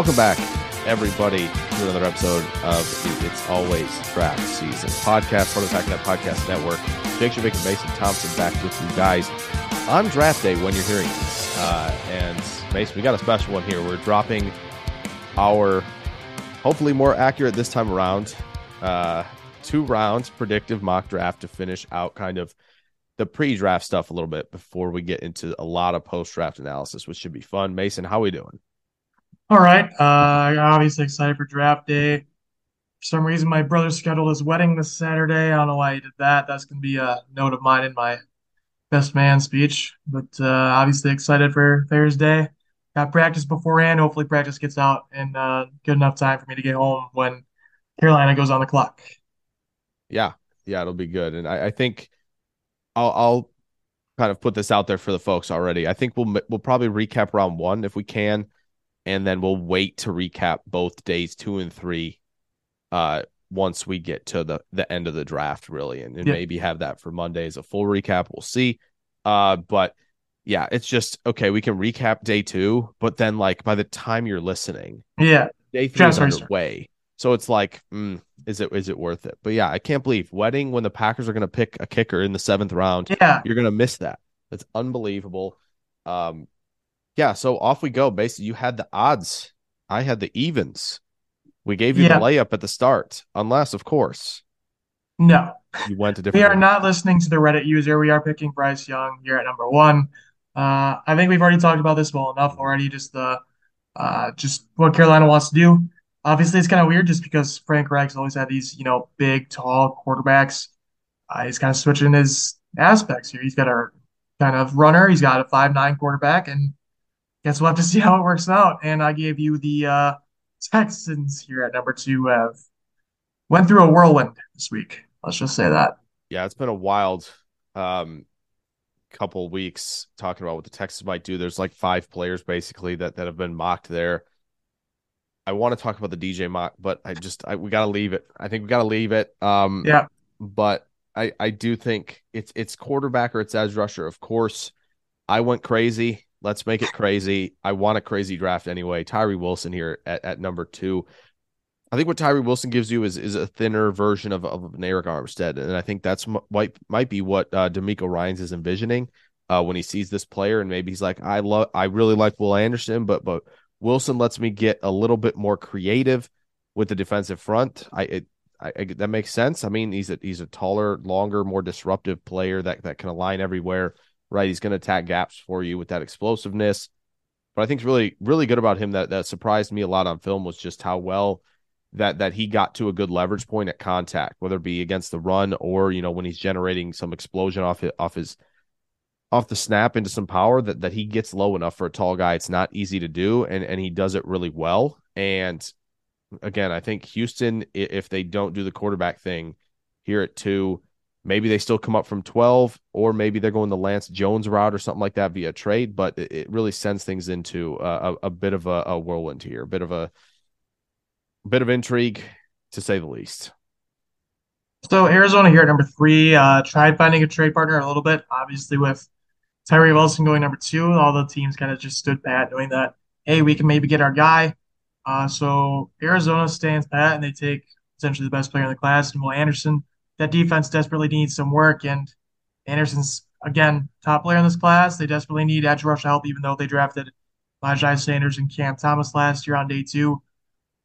Welcome back, everybody, to another episode of It's Always Draft Season podcast, part of the Packernet Podcast Network. Jake Schyvinck and Mason Thompson back with you guys on draft day when you're hearing this. Uh, and Mason, we got a special one here. We're dropping our hopefully more accurate this time around uh, two rounds predictive mock draft to finish out kind of the pre-draft stuff a little bit before we get into a lot of post-draft analysis, which should be fun. Mason, how are we doing? All right. Uh, obviously excited for draft day. For some reason, my brother scheduled his wedding this Saturday. I don't know why he did that. That's going to be a note of mine in my best man speech. But uh, obviously excited for Thursday. Got practice beforehand. Hopefully, practice gets out in uh, good enough time for me to get home when Carolina goes on the clock. Yeah, yeah, it'll be good. And I, I think I'll, I'll kind of put this out there for the folks already. I think we'll we'll probably recap round one if we can and then we'll wait to recap both days two and three uh once we get to the the end of the draft really and, and yeah. maybe have that for monday as a full recap. We'll see. Uh but yeah it's just okay we can recap day two but then like by the time you're listening yeah. day three is underway. So it's like mm, is it is it worth it? But yeah i can't believe wedding when the packers are going to pick a kicker in the seventh round yeah. you're going to miss that. That's unbelievable. Um yeah, so off we go. Basically, you had the odds. I had the evens. We gave you yeah. the layup at the start, unless, of course. No. You went to different. we are not listening to the Reddit user. We are picking Bryce Young here at number one. Uh, I think we've already talked about this well enough already. Just the, uh, just what Carolina wants to do. Obviously, it's kind of weird just because Frank Reich's always had these, you know, big, tall quarterbacks. Uh, he's kind of switching his aspects here. He's got a kind of runner. He's got a five nine quarterback, and guess we'll have to see how it works out. And I gave you the uh, Texans here at number two. Have went through a whirlwind this week. Let's just say that. Yeah, it's been a wild um, couple weeks talking about what the Texans might do. There's like five players basically that that have been mocked there. I want to talk about the DJ mock, but I just I, we got to leave it. I think we got to leave it. Um, yeah, but I I do think it's it's quarterback or it's edge rusher. Of course, I went crazy. Let's make it crazy. I want a crazy draft anyway. Tyree Wilson here at, at number two. I think what Tyree Wilson gives you is is a thinner version of, of an Arik Armstead, and I think that's might might be what uh, DeMeco Ryans is envisioning uh, when he sees this player, and maybe he's like, I love, I really like Will Anderson, but but Wilson lets me get a little bit more creative with the defensive front. I, it, I, I that makes sense. I mean, he's a he's a taller, longer, more disruptive player that that can align everywhere right? He's going to attack gaps for you with that explosiveness. But I think it's really, really good about him that that surprised me a lot on film was just how well that that he got to a good leverage point at contact, whether it be against the run or you know when he's generating some explosion off his, off his off the snap into some power that that he gets low enough for a tall guy. It's not easy to do, and and he does it really well. And again, I think Houston, if they don't do the quarterback thing here at two, Maybe they still come up from 12, or maybe they're going the Lance Jones route or something like that via trade. But it, really sends things into a, a, bit of a, a, whirlwind here, a bit of a, a bit of intrigue, to say the least. So Arizona here at number three uh, tried finding a trade partner a little bit. Obviously, with Tyree Wilson going number two, all the teams kind of just stood pat, knowing that hey, we can maybe get our guy. Uh, so Arizona stands pat, and they take essentially the best player in the class, Will Anderson that defense desperately needs some work. And Anderson's again top player in this class. They desperately need edge rush help, even though they drafted Myjai Sanders and Cam Thomas last year on day two.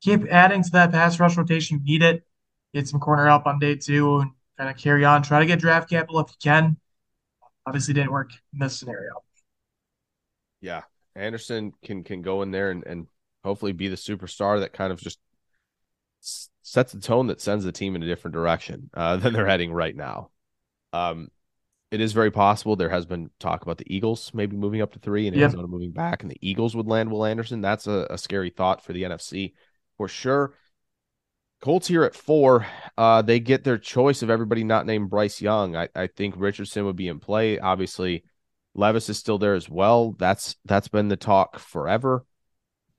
Keep adding to that pass rush rotation. You need it. Get some corner help on day two and kind of carry on. Try to get draft capital if you can. Obviously, didn't work in this scenario. Yeah, Anderson can can go in there and, and hopefully be the superstar that kind of just sets the tone that sends the team in a different direction uh, than they're heading right now. Um, it is very possible there has been talk about the Eagles maybe moving up to three and yep. Arizona moving back, and the Eagles would land Will Anderson. That's a, a scary thought for the NFC for sure. Colts here at four. Uh, they get their choice of everybody not named Bryce Young. I, I think Richardson would be in play. Obviously, Levis is still there as well. That's that's been the talk forever.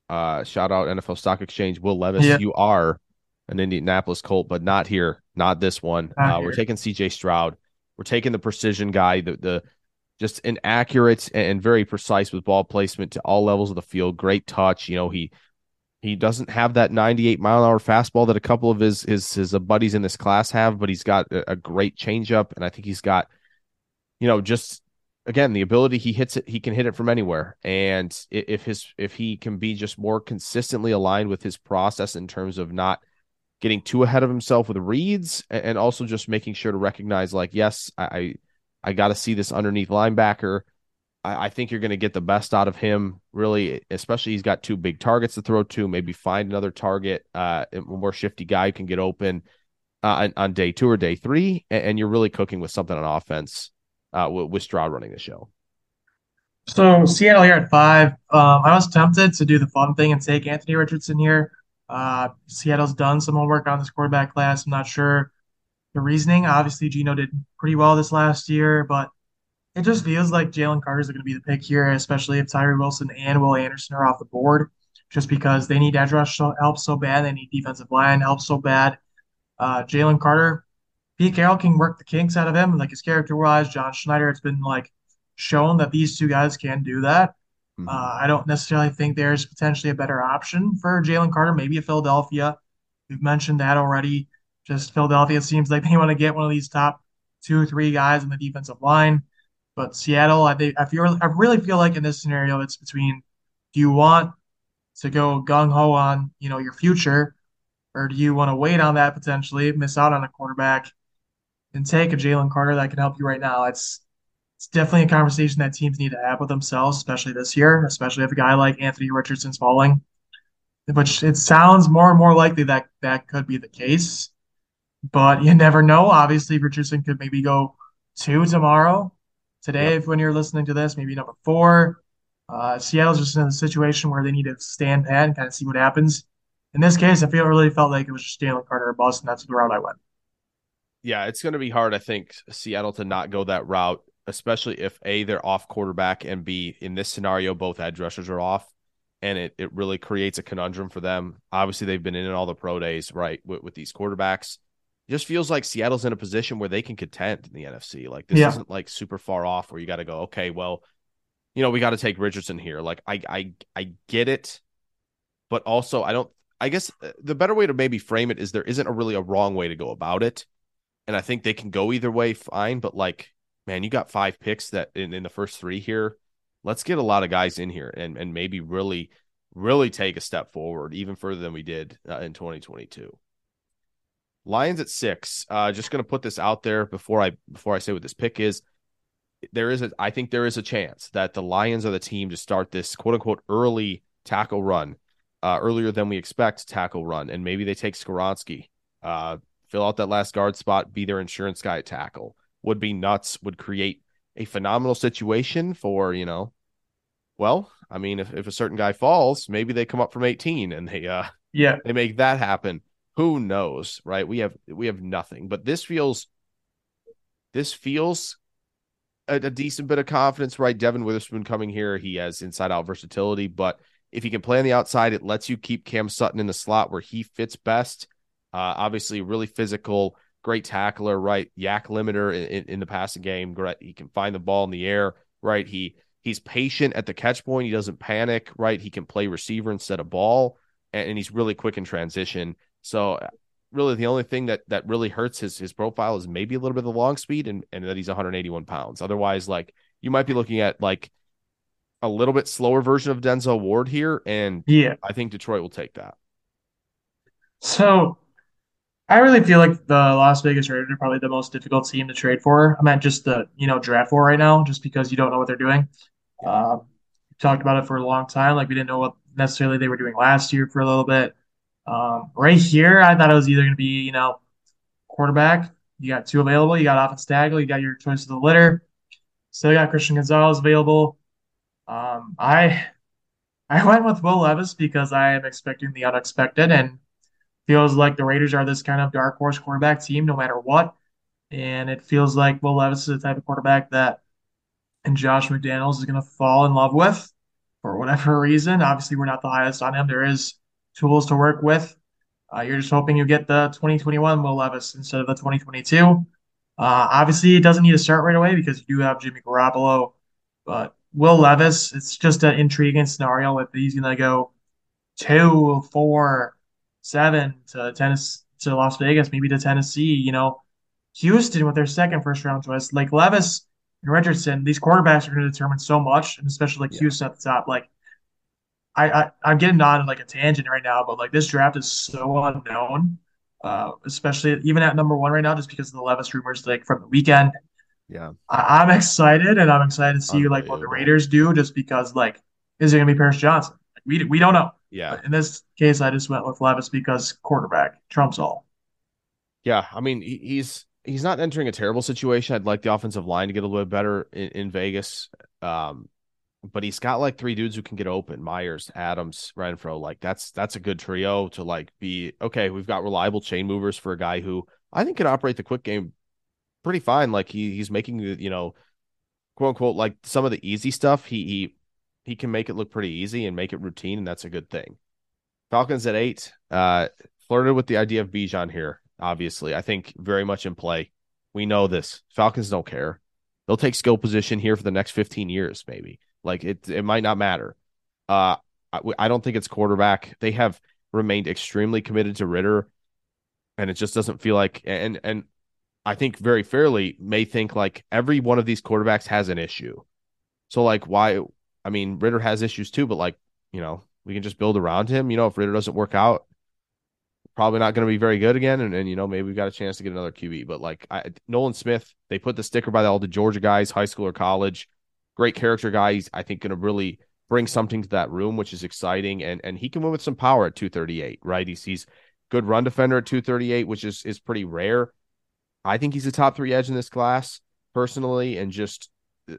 Uh, shout out NFL Stock Exchange. Will Levis, yeah. you are an Indianapolis Colt, but not here, not this one. Not uh, we're taking CJ Stroud. We're taking the precision guy, the the just an accurate and very precise with ball placement to all levels of the field. Great touch. You know, he he doesn't have that 98 mile an hour fastball that a couple of his his his uh, buddies in this class have, but he's got a, a great changeup, and I think he's got, you know, just again the ability he hits it, he can hit it from anywhere, and if his if he can be just more consistently aligned with his process in terms of not getting too ahead of himself with reads, and also just making sure to recognize like, yes, I I, got to see this underneath linebacker I, I think you're going to get the best out of him, really, especially he's got two big targets to throw to. Maybe find another target, uh, a more shifty guy who can get open uh, on, on, day two or day three, and, and, you're really cooking with something on offense uh, with, with Stroud running the show. So Seattle here at five. Um, I was tempted to do the fun thing and take Anthony Richardson here. Uh, Seattle's done some homework on this quarterback class. I'm not sure the reasoning. Obviously, Gino did pretty well this last year, but it just feels like Jalen Carter's going to be the pick here, especially if Tyree Wilson and Will Anderson are off the board, just because they need edge rush help so bad. They need defensive line help so bad. Uh, Jalen Carter, Pete Carroll can work the kinks out of him, like his character wise. John Schneider, it's been like shown that these two guys can do that. Mm-hmm. Uh, I don't necessarily think there's potentially a better option for Jalen Carter, maybe a Philadelphia. We've mentioned that already. Just Philadelphia seems like they want to get one of these top two, or three guys in the defensive line. But Seattle, I think I feel I really feel like in this scenario, it's between do you want to go gung ho on you know your future, or do you want to wait on that potentially, miss out on a quarterback, and take a Jalen Carter that can help you right now? It's it's definitely a conversation that teams need to have with themselves, especially this year, especially if a guy like Anthony Richardson's falling. Which it sounds more and more likely that that could be the case, but you never know. Obviously, Richardson could maybe go two tomorrow today yep. when you're listening to this, maybe number four. Uh, Seattle's just in a situation where they need to stand pat and kind of see what happens. In this case, I feel really felt like it was just Jalen Carter or bust, and that's the route I went. Yeah, it's going to be hard, I think, Seattle to not go that route, especially if A, they're off quarterback, and B, in this scenario, both edge rushers are off. And it, it really creates a conundrum for them. Obviously, they've been in all the pro days, right, with, with these quarterbacks just feels like Seattle's in a position where they can contend in the NFC. Like this yeah. isn't like super far off where you got to go, okay, well, you know, we got to take Richardson here. Like I I I get it, but also I don't I guess uh, the better way to maybe frame it is there isn't a really a wrong way to go about it. And I think they can go either way fine, but like man, you got five picks that in, in the first 3 here. Let's get a lot of guys in here and and maybe really really take a step forward even further than we did uh, in 2022. Lions at six. Uh, just going to put this out there before I before I say what this pick is. There is a I think there is a chance that the Lions are the team to start this quote unquote early tackle run, uh, earlier than we expect tackle run, and maybe they take Skoronski, uh, fill out that last guard spot, be their insurance guy at tackle. Would be nuts. Would create a phenomenal situation for you know. Well, I mean, if, if a certain guy falls, maybe they come up from 18 and they uh yeah they make that happen who knows, right? We have we have nothing, but this feels this feels a, a, decent bit of confidence, right? Devin Witherspoon coming here, he has inside out versatility, but if he can play on the outside, it lets you keep Cam Sutton in the slot where he fits best. Uh, obviously, really physical, great tackler, right? YAC limiter in, in, in the passing game. Great. He can find the ball in the air, right? He he's patient at the catch point. He doesn't panic, right? He can play receiver instead of ball, and, and he's really quick in transition. So uh, really the only thing that that really hurts his his profile is maybe a little bit of the long speed and, and that he's 181 pounds. Otherwise, like you might be looking at like a little bit slower version of Denzel Ward here. And yeah, I think Detroit will take that. So I really feel like the Las Vegas Raiders are probably the most difficult team to trade for. I'm at just the you know draft for right now, just because you don't know what they're doing. Uh, talked about it for a long time. Like we didn't know what necessarily they were doing last year for a little bit. Um, right here, I thought it was either going to be, you know, quarterback. You got two available. You got offense tackle. You got your choice of the litter. Still got Christian Gonzalez available. Um, I I went with Will Levis because I am expecting the unexpected and feels like the Raiders are this kind of dark horse quarterback team no matter what. And it feels like Will Levis is the type of quarterback that and Josh McDaniels is going to fall in love with for whatever reason. Obviously, we're not the highest on him. There is tools to work with. Uh, you're just hoping you get the 2021 Will Levis instead of the 2022. Uh, obviously, it doesn't need to start right away because you do have Jimmy Garoppolo, but Will Levis, it's just an intriguing scenario if he's going to go two, four, seven to tennis to Las Vegas, maybe to Tennessee. You know, Houston with their second first round choice, like Levis and Richardson. These quarterbacks are going to determine so much, and especially like yeah. Houston at the top. Like, I, I I'm getting on like a tangent right now, but like this draft is so unknown. Uh, especially even at number one right now, just because of the Levis rumors like from the weekend. Yeah, I, am excited, and I'm excited to see like what the Raiders do, just because like is it gonna be Paris Johnson? Like, we we don't know. Yeah. But in this case, I just went with Levis because quarterback trumps all. Yeah, I mean he's he's not entering a terrible situation. I'd like the offensive line to get a little bit better in, in Vegas. Um, but he's got like three dudes who can get open: Meyers, Adams, Renfrow. Like that's that's a good trio to like be okay. We've got reliable chain movers for a guy who I think can operate the quick game pretty fine. Like he he's making you know, quote unquote, like some of the easy stuff. He he he can make it look pretty easy and make it routine, and that's a good thing. Falcons at eight. Uh, flirted with the idea of Bijan here. Obviously, I think very much in play. We know this. Falcons don't care. They'll take skill position here for the next 15 years, maybe. Like it, it might not matter. Uh, I, I don't think it's quarterback. They have remained extremely committed to Ridder, and it just doesn't feel like. And and I think very fairly may think like every one of these quarterbacks has an issue. So like, why I mean, Ridder has issues too, but like, you know, we can just build around him. You know, if Ridder doesn't work out, probably not going to be very good again. And, and, you know, maybe we've got a chance to get another QB. But like I, Nolan Smith, they put the sticker by all the Georgia guys, high school or college. Great character guy. He's, I think, going to really bring something to that room, which is exciting. And and he can win with some power at 238, right? He's, he's good run defender at 238, which is is pretty rare. I think he's a top three edge in this class personally, and just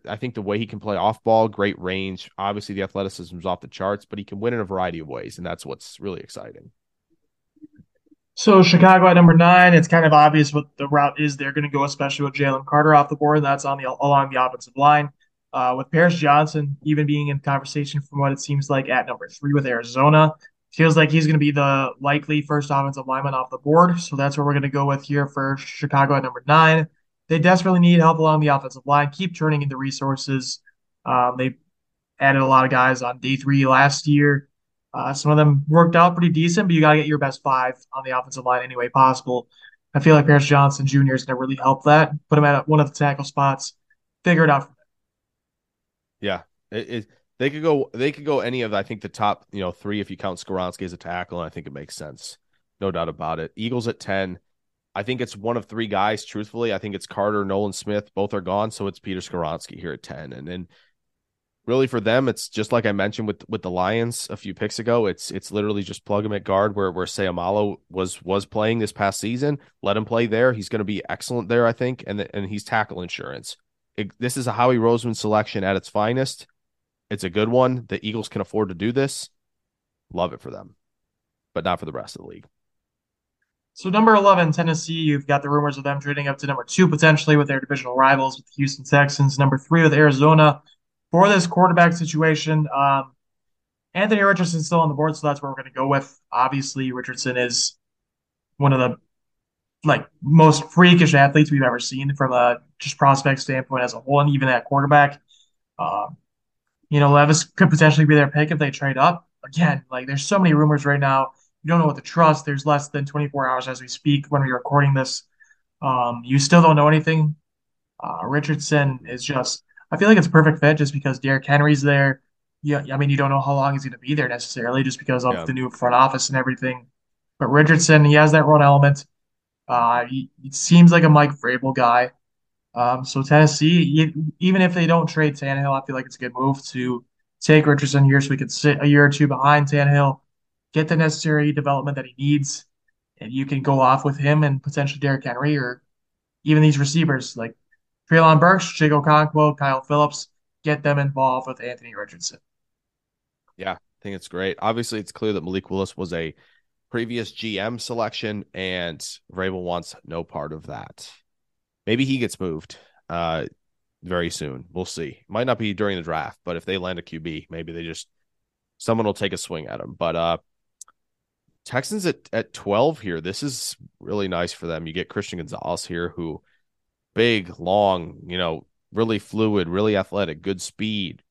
I think the way he can play off ball, great range. Obviously, the athleticism is off the charts, but he can win in a variety of ways, and that's what's really exciting. So Chicago at number nine, it's kind of obvious what the route is. They're going to go, especially with Jalen Carter off the board. That's on the along the offensive line. Uh, with Paris Johnson even being in conversation from what it seems like at number three with Arizona, feels like he's going to be the likely first offensive lineman off the board. So that's what we're going to go with here for Chicago at number nine they desperately need help along the offensive line. Keep turning into resources. Um, they added a lot of guys on day three last year. Uh, some of them worked out pretty decent, but you got to get your best five on the offensive line any way possible. I feel like Paris Johnson Jr. is going to really help that. Put him at one of the tackle spots. Figure it out. Yeah, it, it, they could go. They could go any of I think the top you know three if you count Skoronski as a tackle, and I think it makes sense, no doubt about it. Eagles at ten. I think it's one of three guys. Truthfully, I think it's Carter, Nolan Smith. Both are gone, so it's Peter Skoronski here at ten. And then, really for them, it's just like I mentioned with with the Lions a few picks ago. It's it's literally just plug him at guard where where Seumalo was was playing this past season. Let him play there. He's going to be excellent there, I think. And the, and he's tackle insurance. It, this is a Howie Roseman selection at its finest. It's a good one. The Eagles can afford to do this. Love it for them, but not for the rest of the league. So number 11, Tennessee, you've got the rumors of them trading up to number two potentially with their divisional rivals with the Houston Texans. Number three with Arizona for this quarterback situation. Um, Anthony Richardson's still on the board, so that's where we're going to go with. Obviously, Richardson is one of the like most freakish athletes we've ever seen from a just prospect standpoint as a whole, and even at quarterback. Um, you know, Levis could potentially be their pick if they trade up. Again, like there's so many rumors right now you don't know what to trust. There's less than 24 hours as we speak when we're recording this. Um, you still don't know anything. Uh, Richardson is just, I feel like it's a perfect fit just because Derrick Henry's there. Yeah, I mean, you don't know how long he's going to be there necessarily just because of yeah. the new front office and everything. But Richardson, he has that run element. Uh, he, he seems like a Mike Vrabel guy. Um, so Tennessee, even if they don't trade Tannehill, I feel like it's a good move to take Richardson here so we could sit a year or two behind Tannehill get the necessary development that he needs, and you can go off with him and potentially Derrick Henry or even these receivers like Treylon Burks, Chig Okonkwo, Kyle Phillips, get them involved with Anthony Richardson. Yeah, I think it's great. Obviously, it's clear that Malik Willis was a previous GM selection, and Vrabel wants no part of that. Maybe he gets moved uh, very soon. We'll see. Might not be during the draft, but if they land a QB, maybe they just someone will take a swing at him. But uh, Texans at, at 12 here. This is really nice for them. You get Christian Gonzalez here, who big, long, you know, really fluid, really athletic, good speed,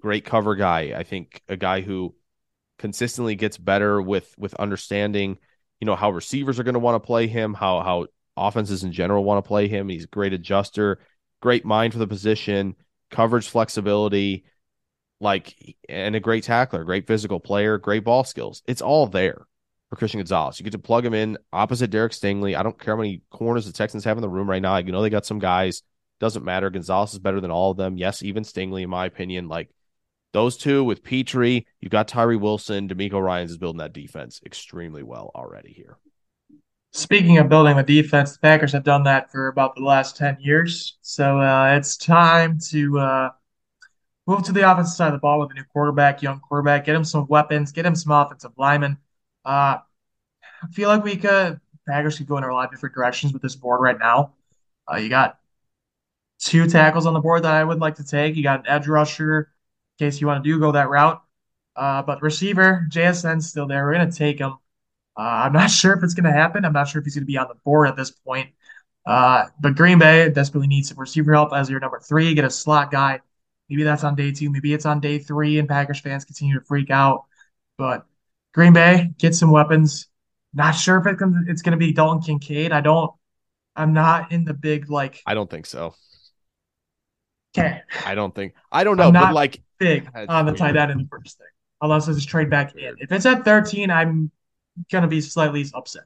great cover guy. I think a guy who consistently gets better with with understanding, you know, how receivers are going to want to play him, how how offenses in general want to play him. He's a great adjuster, great mind for the position, coverage flexibility, like and a great tackler, great physical player, great ball skills. It's all there for Christian Gonzalez. You get to plug him in opposite Derek Stingley. I don't care how many corners the Texans have in the room right now. You know they got some guys. Doesn't matter. Gonzalez is better than all of them. Yes, even Stingley, in my opinion. Like those two with Pitre, you've got Tyree Wilson. DeMeco Ryans is building that defense extremely well already here. Speaking of building the defense, the Packers have done that for about the last 10 years. So uh, it's time to uh, move to the offensive side of the ball with a new quarterback, young quarterback, get him some weapons, get him some offensive linemen. Uh, I feel like we could Packers could go in a lot of different directions with this board right now. Uh, you got two tackles on the board that I would like to take. You got an edge rusher in case you want to do go that route. Uh, but receiver, JSN's still there. We're to take him. Uh, I'm not sure if it's to happen. I'm not sure if he's to be on the board at this point. Uh, but Green Bay desperately needs some receiver help as your number three. Get a slot guy. Maybe that's on day two. Maybe it's on day three, and Packers fans continue to freak out. But Green Bay, get some weapons. Not sure if it's going to be Dalton Kincaid. I don't. I'm not in the big like. I don't think so. Okay. I don't think. I don't know, but like big on the tight end in the first thing, unless it's trade back in. If it's at 13, I'm gonna be slightly upset.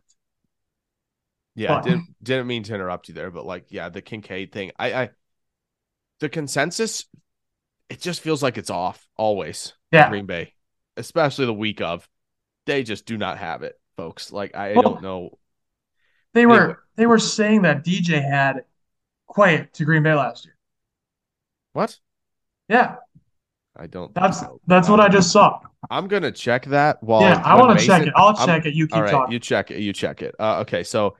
Yeah, but. didn't didn't mean to interrupt you there, but like, yeah, the Kincaid thing. I, I the consensus, it just feels like it's off always. Yeah, Green Bay, especially the week of they just do not have it, folks. Like I, well, don't know. They were anyway. they were saying that DJ had quiet to Green Bay last year. What? Yeah. I don't. That's that's what I just saw. I'm gonna check that. While yeah, I want to check it. I'll check I'm, it. You keep talking. You check it. You check it. Uh, okay, so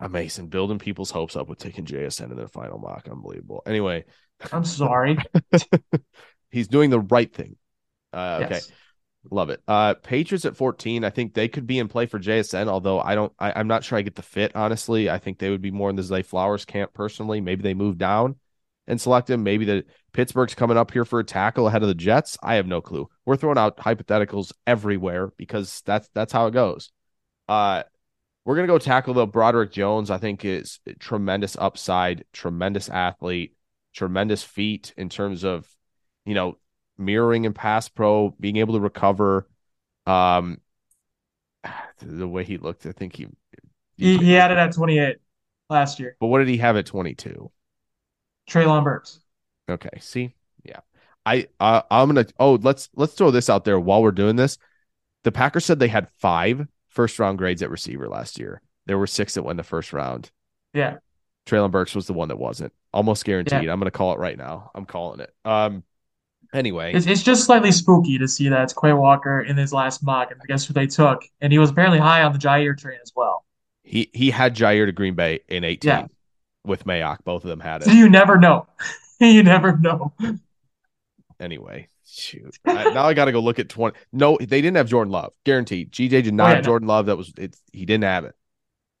uh, Mason building people's hopes up with taking JSN in their final mock. Unbelievable. Anyway, I'm sorry. he's doing the right thing. Uh, yes. Okay. Love it. Uh, Patriots at 14. I think they could be in play for JSN, although I don't, I, am not sure I get the fit, honestly. I think they would be more in the Zay Flowers camp personally. Maybe they move down and select him. Maybe the Pittsburgh's coming up here for a tackle ahead of the Jets. I have no clue. We're throwing out hypotheticals everywhere because that's that's how it goes. Uh, we're gonna go tackle though. Broderick Jones, I think, is tremendous upside, tremendous athlete, tremendous feat in terms of, you know, mirroring and pass pro, being able to recover. Um, the way he looked, I think he he, he had it at 28 last year. But what did he have at 22? Treylon Burks. Okay. See, yeah, I uh, I'm gonna. Oh, let's let's throw this out there while we're doing this. The Packers said they had five first round grades at receiver last year. There were six that went the first round. Yeah. Treylon Burks was the one that wasn't. Almost guaranteed. Yeah. I'm gonna call it right now. I'm calling it. Um. Anyway, it's, it's just slightly spooky to see that it's Quay Walker in his last mock, and guess who they took? And he was apparently high on the Jaire train as well. He he had Jaire to Green Bay in 18. Yeah with Mayock. Both of them had it. You never know. you never know. Anyway, shoot. I, now I got to go look at 20. No, they didn't have Jordan Love. Guaranteed. DJ did not oh, yeah, have no. Jordan Love. That was it. He didn't have it.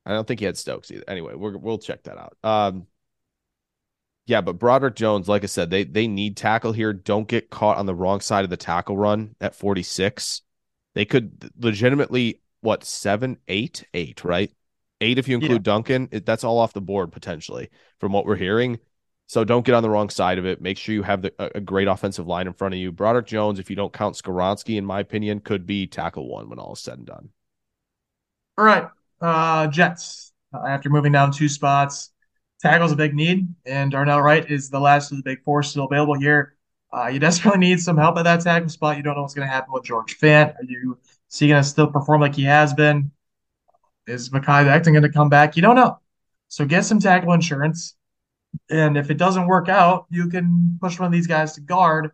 I don't think he had Stokes either. Anyway, we will check that out. Um, yeah, but Broderick Jones, like I said, they they need tackle here. Don't get caught on the wrong side of the tackle run at 46. They could legitimately what seven, eight, eight, right? eight if you include yeah. Duncan. It, that's all off the board potentially from what we're hearing. So don't get on the wrong side of it. Make sure you have the, a, a, great offensive line in front of you. Broderick Jones, if you don't count Skoronski, in my opinion, could be tackle one when all is said and done. All right, uh, Jets. Uh, after moving down two spots, tackle's a big need, and Darnell Wright is the last of the big four still available here. Uh, you desperately need some help at that tackle spot. You don't know what's going to happen with George Fant. Are you Is he going to still perform like he has been? Is Mekhi Becton going to come back? You don't know. So get some tackle insurance. And if it doesn't work out, you can push one of these guys to guard.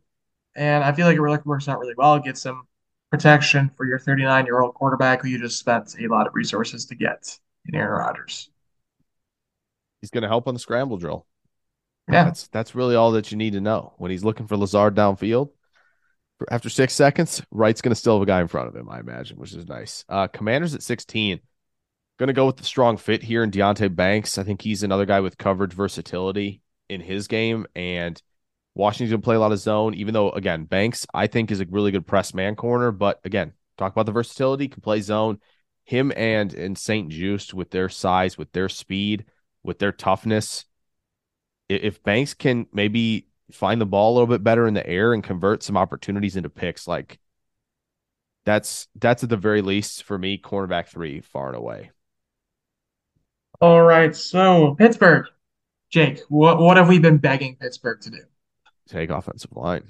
And I feel like it really works out really well. Get some protection for your 39 year old quarterback who you just spent a lot of resources to get in Aaron Rodgers. He's going to help on the scramble drill. Yeah. That's that's really all that you need to know. When he's looking for Lazard downfield, after six seconds, Wright's going to still have a guy in front of him, I imagine, which is nice. Uh, Commanders at 16. Going to go with the strong fit here in Deonte Banks. I think he's another guy with coverage versatility in his game. And Washington play a lot of zone, even though, again, Banks, I think, is a really good press man corner. But again, talk about the versatility, can play zone. Him and, and St-Juste with their size, with their speed, with their toughness. If Banks can maybe find the ball a little bit better in the air and convert some opportunities into picks, like that's that's at the very least for me, cornerback three, far and away. All right, so Pittsburgh, Jake, what what have we been begging Pittsburgh to do? Take offensive line.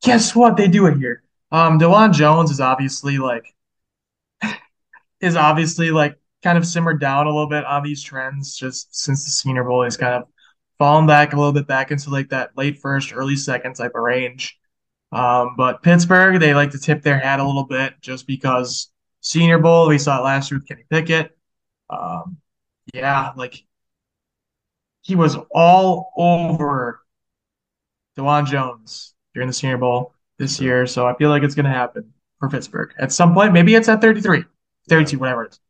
Guess what? They do it here. Um, Dawand Jones is obviously like is obviously like kind of simmered down a little bit on these trends just since the Senior Bowl. He's kind of fallen back a little bit back into like that late first, early second type of range. Um, but Pittsburgh, they like to tip their hat a little bit just because Senior Bowl, we saw it last year with Kenny Pickett. Um, yeah, like he was all over Dawand Jones during the Senior Bowl this year. So I feel like it's going to happen for Pittsburgh at some point. Maybe it's at 33, 32, whatever it is.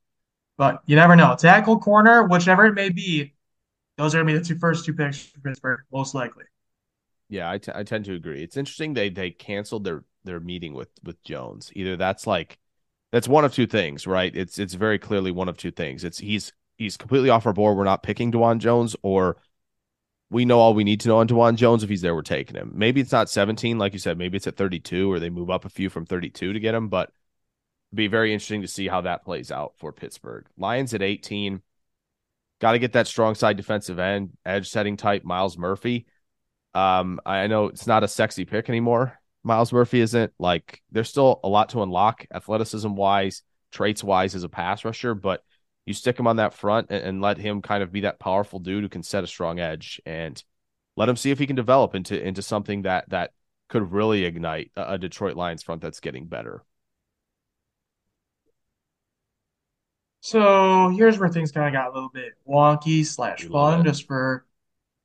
But you never know. Tackle, corner, whichever it may be, those are going to be the two first two picks for Pittsburgh, most likely. Yeah, I, t- I tend to agree. It's interesting they they canceled their their meeting with with Jones. Either that's like that's one of two things, right? It's it's very clearly one of two things. It's he's he's completely off our board. We're not picking Dawand Jones, or we know all we need to know on Dawand Jones. If he's there, we're taking him. Maybe it's not 17, like you said. Maybe it's at 32, or they move up a few from 32 to get him. But be very interesting to see how that plays out for Pittsburgh. Lions at 18. Got to get that strong side defensive end, edge setting type, Myles Murphy. Um, I know it's not a sexy pick anymore. Myles Murphy isn't like there's still a lot to unlock athleticism wise, traits wise as a pass rusher, but you stick him on that front and, and, let him kind of be that powerful dude who can set a strong edge and let him see if he can develop into into something that that could really ignite a, a Detroit Lions front that's getting better. So here's where things kind of got a little bit wonky slash fun, just for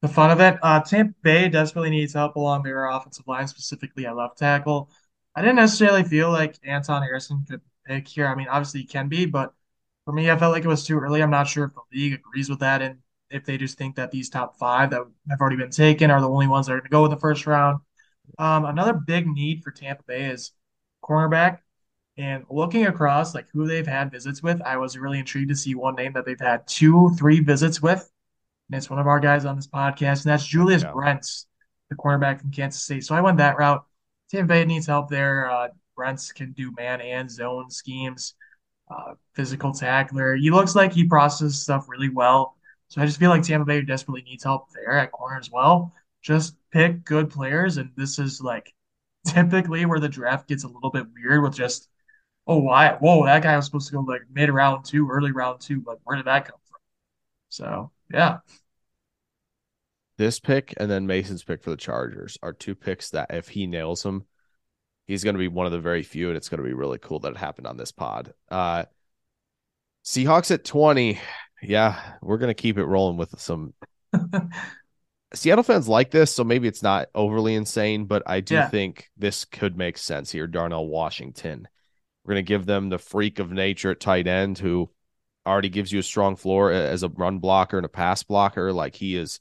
the fun of it. Uh, Tampa Bay desperately needs help along their offensive line, specifically at left tackle. I didn't necessarily feel like Anton Harrison could pick here. I mean, obviously he can be, but for me, I felt like it was too early. I'm not sure if the league agrees with that, and if they just think that these top five that have already been taken are the only ones that are going to go in the first round. Um, another big need for Tampa Bay is cornerback. And looking across like who they've had visits with, I was really intrigued to see one name that they've had two, three visits with. And it's one of our guys on this podcast, and that's Julius yeah. Brents, the cornerback from Kansas State. So I went that route. Tampa Bay needs help there. Uh, Brents can do man and zone schemes, uh, physical tackler. He looks like he processes stuff really well. So I just feel like Tampa Bay desperately needs help there at corner as well. Just pick good players, and this is like typically where the draft gets a little bit weird with just oh, why? Whoa, that guy was supposed to go like mid round two, early round two. Like, where did that come from? So, yeah. This pick and then Mason's pick for the Chargers are two picks that if he nails them, he's going to be one of the very few, and it's going to be really cool that it happened on this pod. Uh, Seahawks at 20. Yeah, we're going to keep it rolling with some. Seattle fans like this, so maybe it's not overly insane, but I do yeah. think this could make sense here. Darnell Washington. We're going to give them the freak of nature at tight end who already gives you a strong floor as a run blocker and a pass blocker. Like he is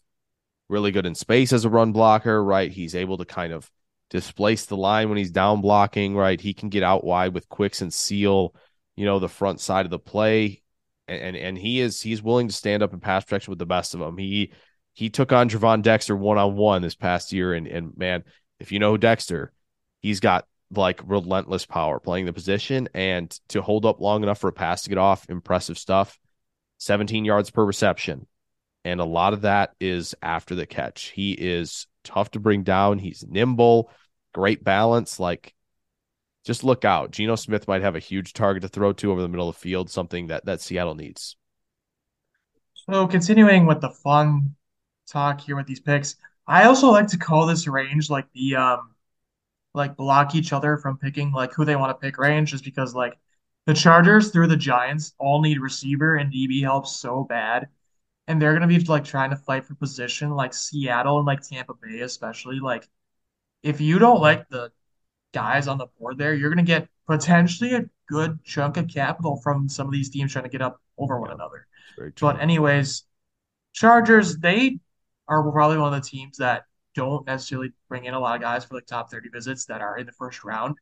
really good in space as a run blocker, right? He's able to kind of displace the line when he's down blocking, right? He can get out wide with quicks and seal, you know, the front side of the play. And, and, and he is he's willing to stand up in pass protection with the best of them. He he took on Gervon Dexter one on one this past year, and and man, if you know Dexter, he's got like relentless power playing the position and to hold up long enough for a pass to get off. Impressive stuff. 17 yards per reception. And a lot of that is after the catch. He is tough to bring down. He's nimble, great balance. Like just look out. Geno Smith might have a huge target to throw to over the middle of the field, something that that Seattle needs. So continuing with the fun talk here with these picks, I also like to call this range like the um like block each other from picking like who they want to pick range just because like the Chargers through the Giants all need receiver and DB help so bad. And they're gonna be like trying to fight for position like Seattle and like Tampa Bay, especially. Like if you don't like the guys on the board there, you're gonna get potentially a good chunk of capital from some of these teams trying to get up over one another. But anyways, Chargers, they are probably one of the teams that don't necessarily bring in a lot of guys for like top 30 visits that are in the first round.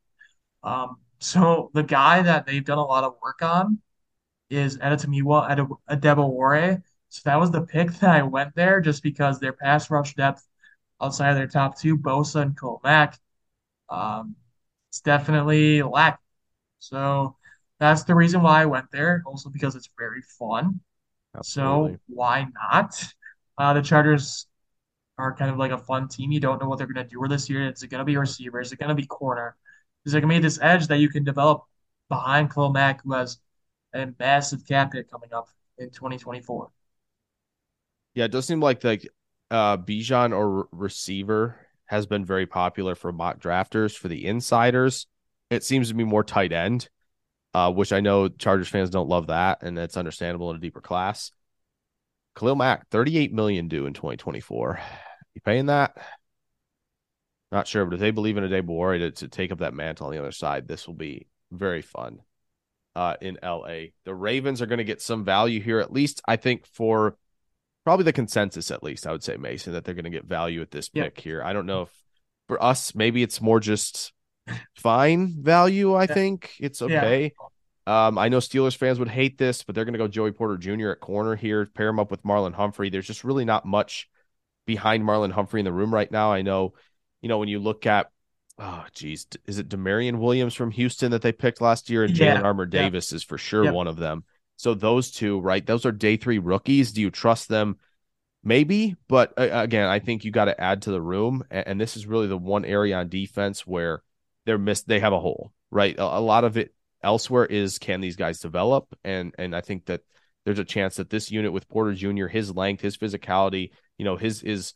Um, so the guy that they've done a lot of work on is Adetomiwa Adebawore. So that was the pick that I went there just because their pass rush depth outside of their top two, Bosa and Khalil Mack, um, it's definitely lacking. So that's the reason why I went there. Also because it's very fun. Absolutely. So why not? Uh, the Chargers are kind of like a fun team. You don't know what they're going to do this year. Is it going to be receiver? Is it going to be corner? Is it going to be this edge that you can develop behind Khalil Mack, who has a massive cap hit coming up in 2024? Yeah, it does seem like the uh, Bijan or receiver has been very popular for mock drafters. For the insiders, it seems to be more tight end, uh, which I know Chargers fans don't love that, and that's understandable in a deeper class. Khalil Mack, 38 million due in 2024. You paying that? Not sure, but if they believe in Adebawore to, to take up that mantle on the other side, this will be very fun uh, in LA. The Ravens are going to get some value here, at least I think for probably the consensus, at least I would say Mason that they're going to get value at this pick here. I don't know if for us maybe it's more just fine value. I think it's okay. Yeah. Um, I know Steelers fans would hate this, but they're going to go Joey Porter Jr. at corner here, pair him up with Marlon Humphrey. There's just really not much behind Marlon Humphrey in the room right now. I know, you know, when you look at, oh, geez, is it Damarion Williams from Houston that they picked last year? And yeah. Jalyn Armour Davis yeah. is for sure yeah. one of them. So those two, right? Those are day three rookies. Do you trust them? Maybe, but uh, again, I think you got to add to the room, and, this is really the one area on defense where they're missed. They have a hole, right? A, a lot of it elsewhere is can these guys develop? And and I think that there's a chance that this unit with Porter Jr., his length, his physicality, you know, his is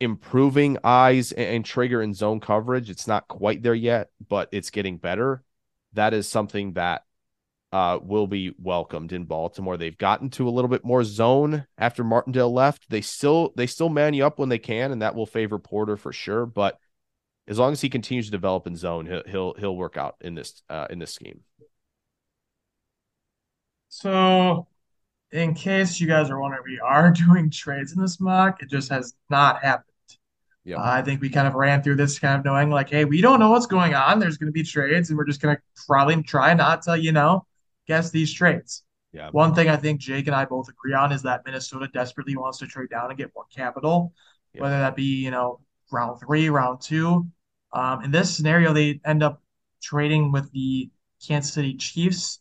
improving eyes and, trigger and zone coverage. It's not quite there yet, but it's getting better. That is something that uh, will be welcomed in Baltimore. They've gotten to a little bit more zone after Martindale left. They still they still man you up when they can, and that will favor Porter for sure. But as long as he continues to develop in zone, he'll he'll, he'll work out in this uh, in this scheme. So, in case you guys are wondering, we are doing trades in this mock. It just has not happened. Yeah, uh, I think we kind of ran through this kind of knowing like, hey, we don't know what's going on. There's going to be trades, and we're just going to probably try not to, you know, guess these trades. Yeah. One thing I think Jake and I both agree on is that Minnesota desperately wants to trade down and get more capital, yeah. whether that be you know round three, round two. Um, in this scenario, they end up trading with the Kansas City Chiefs.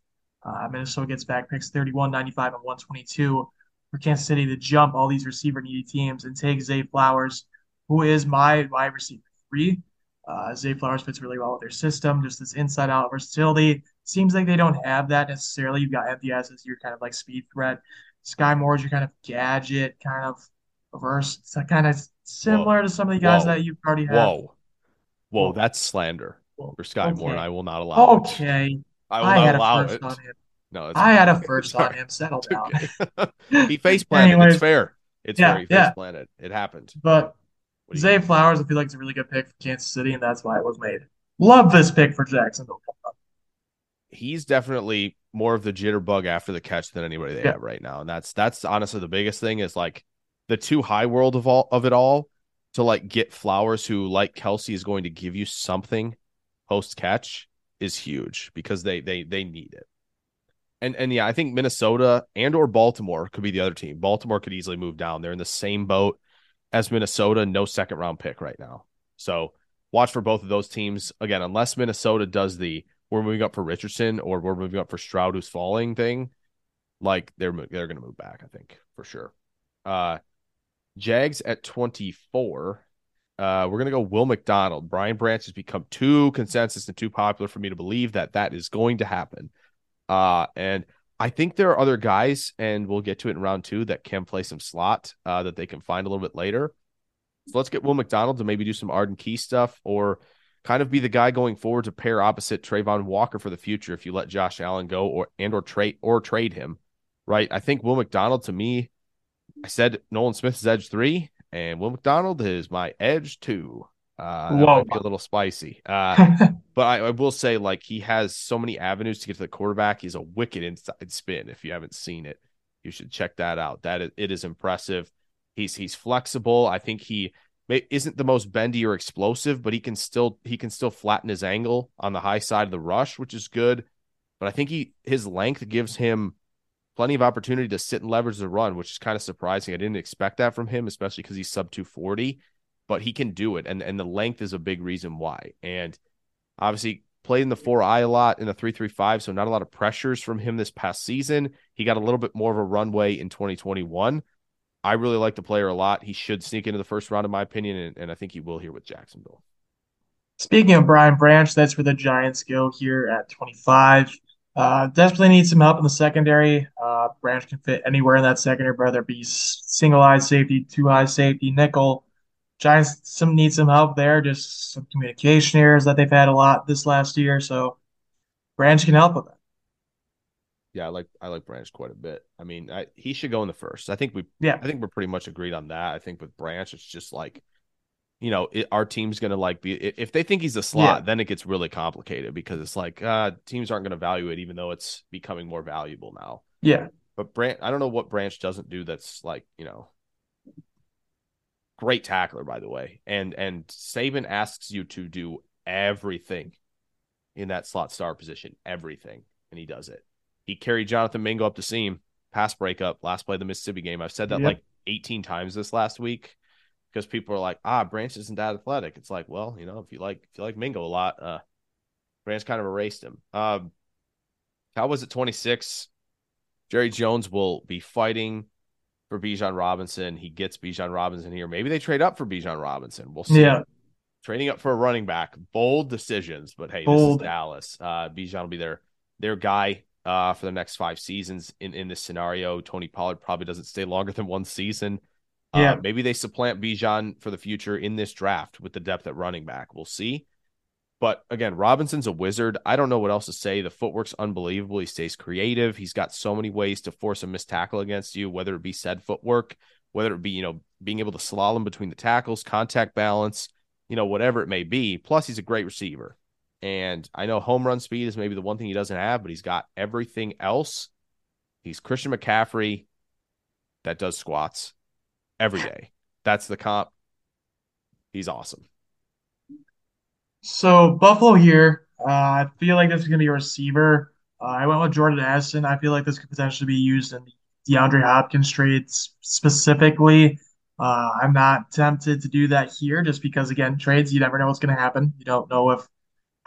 Uh, Minnesota gets back picks 31, 95, and 122 for Kansas City to jump all these receiver needy teams and take Zay Flowers, who is my wide receiver three. Uh, Zay Flowers fits really well with their system, just this inside out versatility. Seems like they don't have that necessarily. You've got MVS as your kind of like speed threat. Skyy Moore is your kind of gadget, kind of reverse. It's kind of similar Whoa. to some of the guys Whoa. that you've already had. Whoa. Whoa, that's slander for Skyy okay. Moore, and I will not allow okay. it. I will I not allow it. No, I had a first on him. Settle down. he face planted. Anyways, it's fair. It's yeah, fair. He face yeah. planted. It happened. But Zay Flowers, I feel like it's a really good pick for Kansas City, and that's why it was made. Love this pick for Jacksonville. He's definitely more of the jitterbug after the catch than anybody they yeah. have right now, and that's that's honestly the biggest thing is like the too high world of all of it all to like get Flowers, who like Kelsey is going to give you something post catch, is huge because they they they need it. And and yeah, I think Minnesota and or Baltimore could be the other team. Baltimore could easily move down. They're in the same boat as Minnesota, no second round pick right now. So watch for both of those teams again. Unless Minnesota does the we're moving up for Richardson or we're moving up for Stroud who's falling thing, like they're they're going to move back. I think for sure. Uh, Jags at 24. Uh, we're gonna go Will McDonald. Brian Branch has become too consensus and too popular for me to believe that that is going to happen. Uh, and I think there are other guys, and we'll get to it in round two that can play some slot uh, that they can find a little bit later. So let's get Will McDonald to maybe do some Arden Key stuff or kind of be the guy going forward to pair opposite Travon Walker for the future if you let Josh Allen go or and or trade or trade him. Right. I think Will McDonald to me, I said Nolan Smith's edge three, and Will McDonald is my edge two. Uh, be a little spicy. Uh, but I, I, will say, like, he has so many avenues to get to the quarterback. He's a wicked inside spin. If you haven't seen it, you should check that out. That is, it is impressive. He's he's flexible. I think he isn't the most bendy or explosive, but he can still he can still flatten his angle on the high side of the rush, which is good. But I think he his length gives him plenty of opportunity to sit and leverage the run, which is kind of surprising. I didn't expect that from him, especially because he's sub 240, but he can do it. And and the length is a big reason why. And obviously played in the four I a lot in the three three five, so not a lot of pressures from him this past season. He got a little bit more of a runway in 2021. I really like the player a lot. He should sneak into the first round, in my opinion, and, and I think he will here with Jacksonville. Speaking of Brian Branch, that's where the Giants go here at 25. Uh, desperately needs some help in the secondary. Uh, Branch can fit anywhere in that secondary, whether it be single eye safety, two eye safety, nickel. Giants some need some help there, just some communication errors that they've had a lot this last year. So Branch can help with that yeah, I like I like Branch quite a bit. I mean, I, he should go in the first. I think we yeah, I think we're pretty much agreed on that. I think with Branch, it's just like, you know, it, our team's gonna like be if they think he's a slot, yeah. then it gets really complicated because it's like uh teams aren't gonna value it, even though it's becoming more valuable now. Yeah, but Branch, I don't know what Branch doesn't do that's like you know, great tackler by the way, and and Saban asks you to do everything in that slot star position, everything, and he does it. He carried Jonathan Mingo up the seam, pass breakup, last play of the Mississippi game. I've said that yep. like 18 times this last week because people are like, ah, Branch isn't that athletic. It's like, well, you know, if you like if you like Mingo a lot, uh Branch kind of erased him. Um how was it 26? Jerry Jones will be fighting for Bijan Robinson. He gets Bijan Robinson here. Maybe they trade up for Bijan Robinson. We'll see. Yeah. Trading up for a running back. Bold decisions, but hey, Bold. this is Dallas. Uh Bijan will be their their guy uh, for the next five seasons in, in this scenario. Tony Pollard probably doesn't stay longer than one season. Yeah. Uh, maybe they supplant Bijan for the future in this draft with the depth at running back. We'll see. But again, Robinson's a wizard. I don't know what else to say. The footwork's unbelievable. He stays creative. He's got so many ways to force a missed tackle against you, whether it be said footwork, whether it be, you know, being able to slalom between the tackles, contact balance, you know, whatever it may be. Plus, he's a great receiver. And I know home run speed is maybe the one thing he doesn't have, but he's got everything else. He's Christian McCaffrey that does squats every day. That's the comp. He's awesome. So Buffalo here, uh, I feel like this is going to be a receiver. Uh, I went with Jordan Addison. I feel like this could potentially be used in the DeAndre Hopkins trades specifically. Uh, I'm not tempted to do that here just because, again, trades, you never know what's going to happen. You don't know if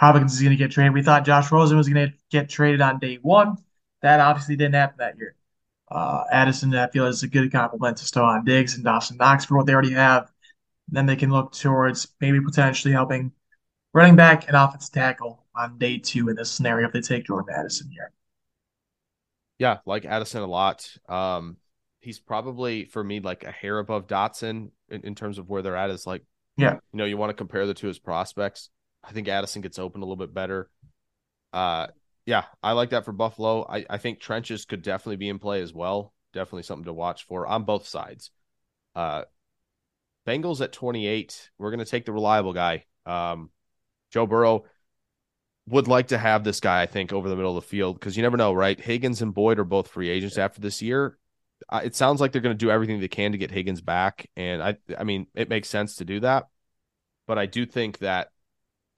Hopkins is going to get traded. We thought Josh Rosen was going to get traded on day one. That obviously didn't happen that year. Uh, Addison, I feel, is a good compliment to Stefon Diggs and Dawson Knox for what they already have. then they can look towards maybe potentially helping running back and offensive tackle on day two in this scenario if they take Jordan Addison here. Yeah, like Addison a lot. Um, he's probably for me like a hair above Dotson in, in terms of where they're at. Is like, yeah, you know, you want to compare the two as prospects. I think Addison gets open a little bit better. Uh, yeah, I like that for Buffalo. I, I think trenches could definitely be in play as well. Definitely something to watch for on both sides. Uh, Bengals at 28. We're going to take the reliable guy. Um, Joe Burrow would like to have this guy, I think, over the middle of the field because you never know, right? Higgins and Boyd are both free agents after this year. it sounds like they're going to do everything they can to get Higgins back, and I, I mean, it makes sense to do that. But I do think that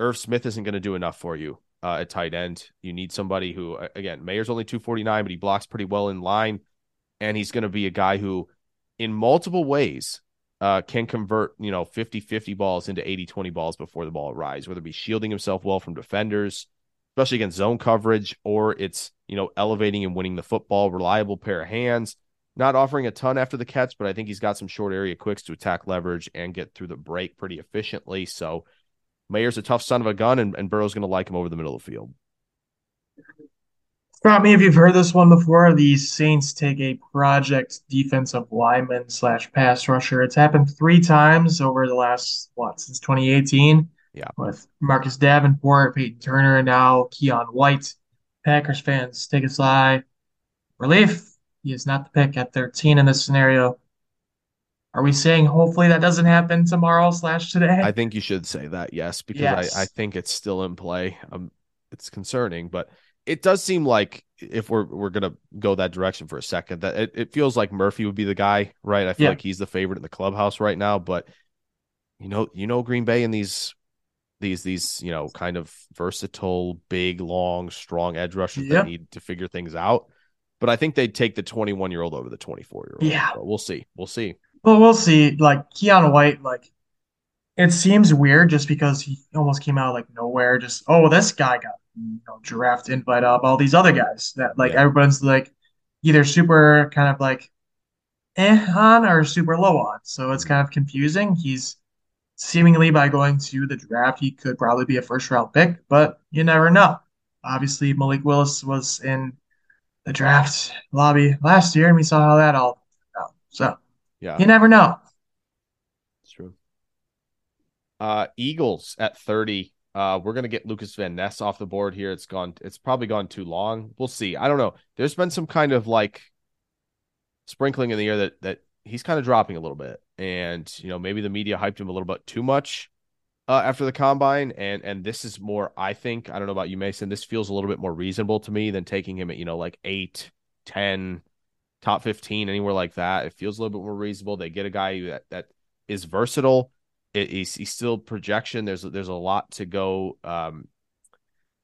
Irv Smith isn't going to do enough for you uh, at tight end. You need somebody who, again, Mayer's only 249, but he blocks pretty well in line. And he's going to be a guy who, in multiple ways, uh, can convert, you know, 50 50 balls into 80 20 balls before the ball arrives, whether it be shielding himself well from defenders, especially against zone coverage, or it's, you know, elevating and winning the football, reliable pair of hands. not offering a ton after the catch, but I think he's got some short area quicks to attack leverage and get through the break pretty efficiently. So Mayer's a tough son of a gun, and, and Burrow's going to like him over the middle of the field. Stop me if you've heard this one before. The Saints take a project defensive lineman slash pass rusher. It's happened three times over the last what since 2018. Yeah, with Marcus Davenport, Payton Turner, and now Keion White. Packers fans, take a sigh relief. He is not the pick at 13 in this scenario. Are we saying hopefully that doesn't happen tomorrow slash today? I think you should say that, yes, because yes. I, I think it's still in play. Um, it's concerning, but it does seem like if we're we're gonna go that direction for a second, that it, it feels like Murphy would be the guy, right? I feel yeah. like he's the favorite in the clubhouse right now, but you know, you know, Green Bay and these these these you know kind of versatile, big, long, strong edge rushers yep. that need to figure things out. But I think they'd take the 21 year old over the 24 year old. Yeah, but we'll see. We'll see. Well, we'll see. Like Keion White, like it seems weird just because he almost came out of, like nowhere. Just oh, this guy got you know draft invite up. All these other guys that like yeah. everyone's like either super kind of like eh on or super low on. So it's kind of confusing. He's seemingly by going to the draft, he could probably be a first round pick, but you never know. Obviously, Malik Willis was in the draft lobby last year, and we saw how that all out. So yeah, you never know. It's true. Uh, Eagles at thirty. Uh, we're gonna get Lucas Van Ness off the board here. It's gone. It's probably gone too long. We'll see. I don't know. There's been some kind of like sprinkling in the air that that he's kind of dropping a little bit, and you know maybe the media hyped him a little bit too much uh, after the combine, and and this is more. I think I don't know about you, Mason. This feels a little bit more reasonable to me than taking him at you know like eight, ten, top fifteen, anywhere like that. It feels a little bit more reasonable. They get a guy that that is versatile. It, he's, he's still projection. There's there's a lot to go um,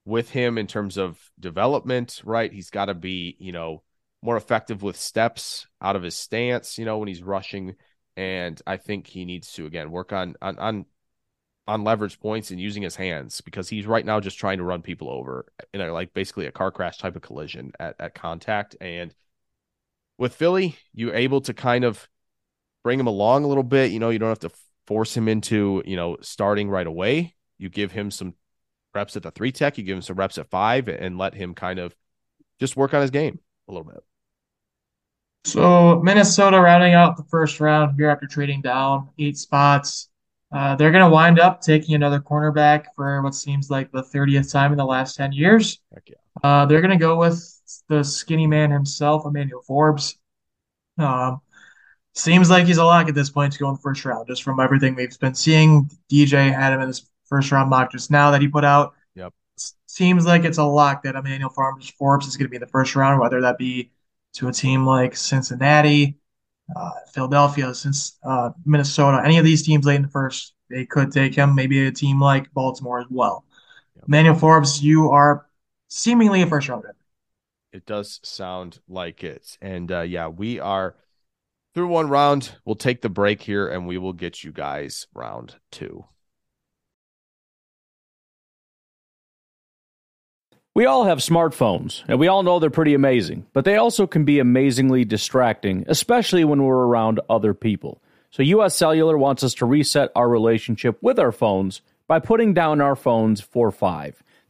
with him in terms of development. Right, he's got to be you know more effective with steps out of his stance. You know when he's rushing and I think he needs to again work on on on on leverage points and using his hands because he's right now just trying to run people over in a like basically a car crash type of collision at, at contact. And with Philly, you're able to kind of bring him along a little bit. You know, you don't have to force him into, you know, starting right away. You give him some reps at the three tech, you give him some reps at five and let him kind of just work on his game a little bit. So Minnesota rounding out the first round here after trading down eight spots. Uh, they're going to wind up taking another cornerback for what seems like the 30th time in the last 10 years. Yeah. Uh, they're going to go with the skinny man himself, Emmanuel Forbes. Um, seems like he's a lock at this point to go in the first round, just from everything we've been seeing. DJ had him in his first round mock just now that he put out. Yep. Seems like it's a lock that Emmanuel Forbes, Forbes is going to be in the first round, whether that be to a team like Cincinnati, uh, Philadelphia, since uh, Minnesota, any of these teams late in the first, they could take him. Maybe a team like Baltimore as well. Yep. Manuel Forbes, you are seemingly a first rounder. It does sound like it, and uh, yeah, we are through one round. We'll take the break here, and we will get you guys round two. We all have smartphones, and we all know they're pretty amazing, but they also can be amazingly distracting, especially when we're around other people. So, US Cellular wants us to reset our relationship with our phones by putting down our phones for five.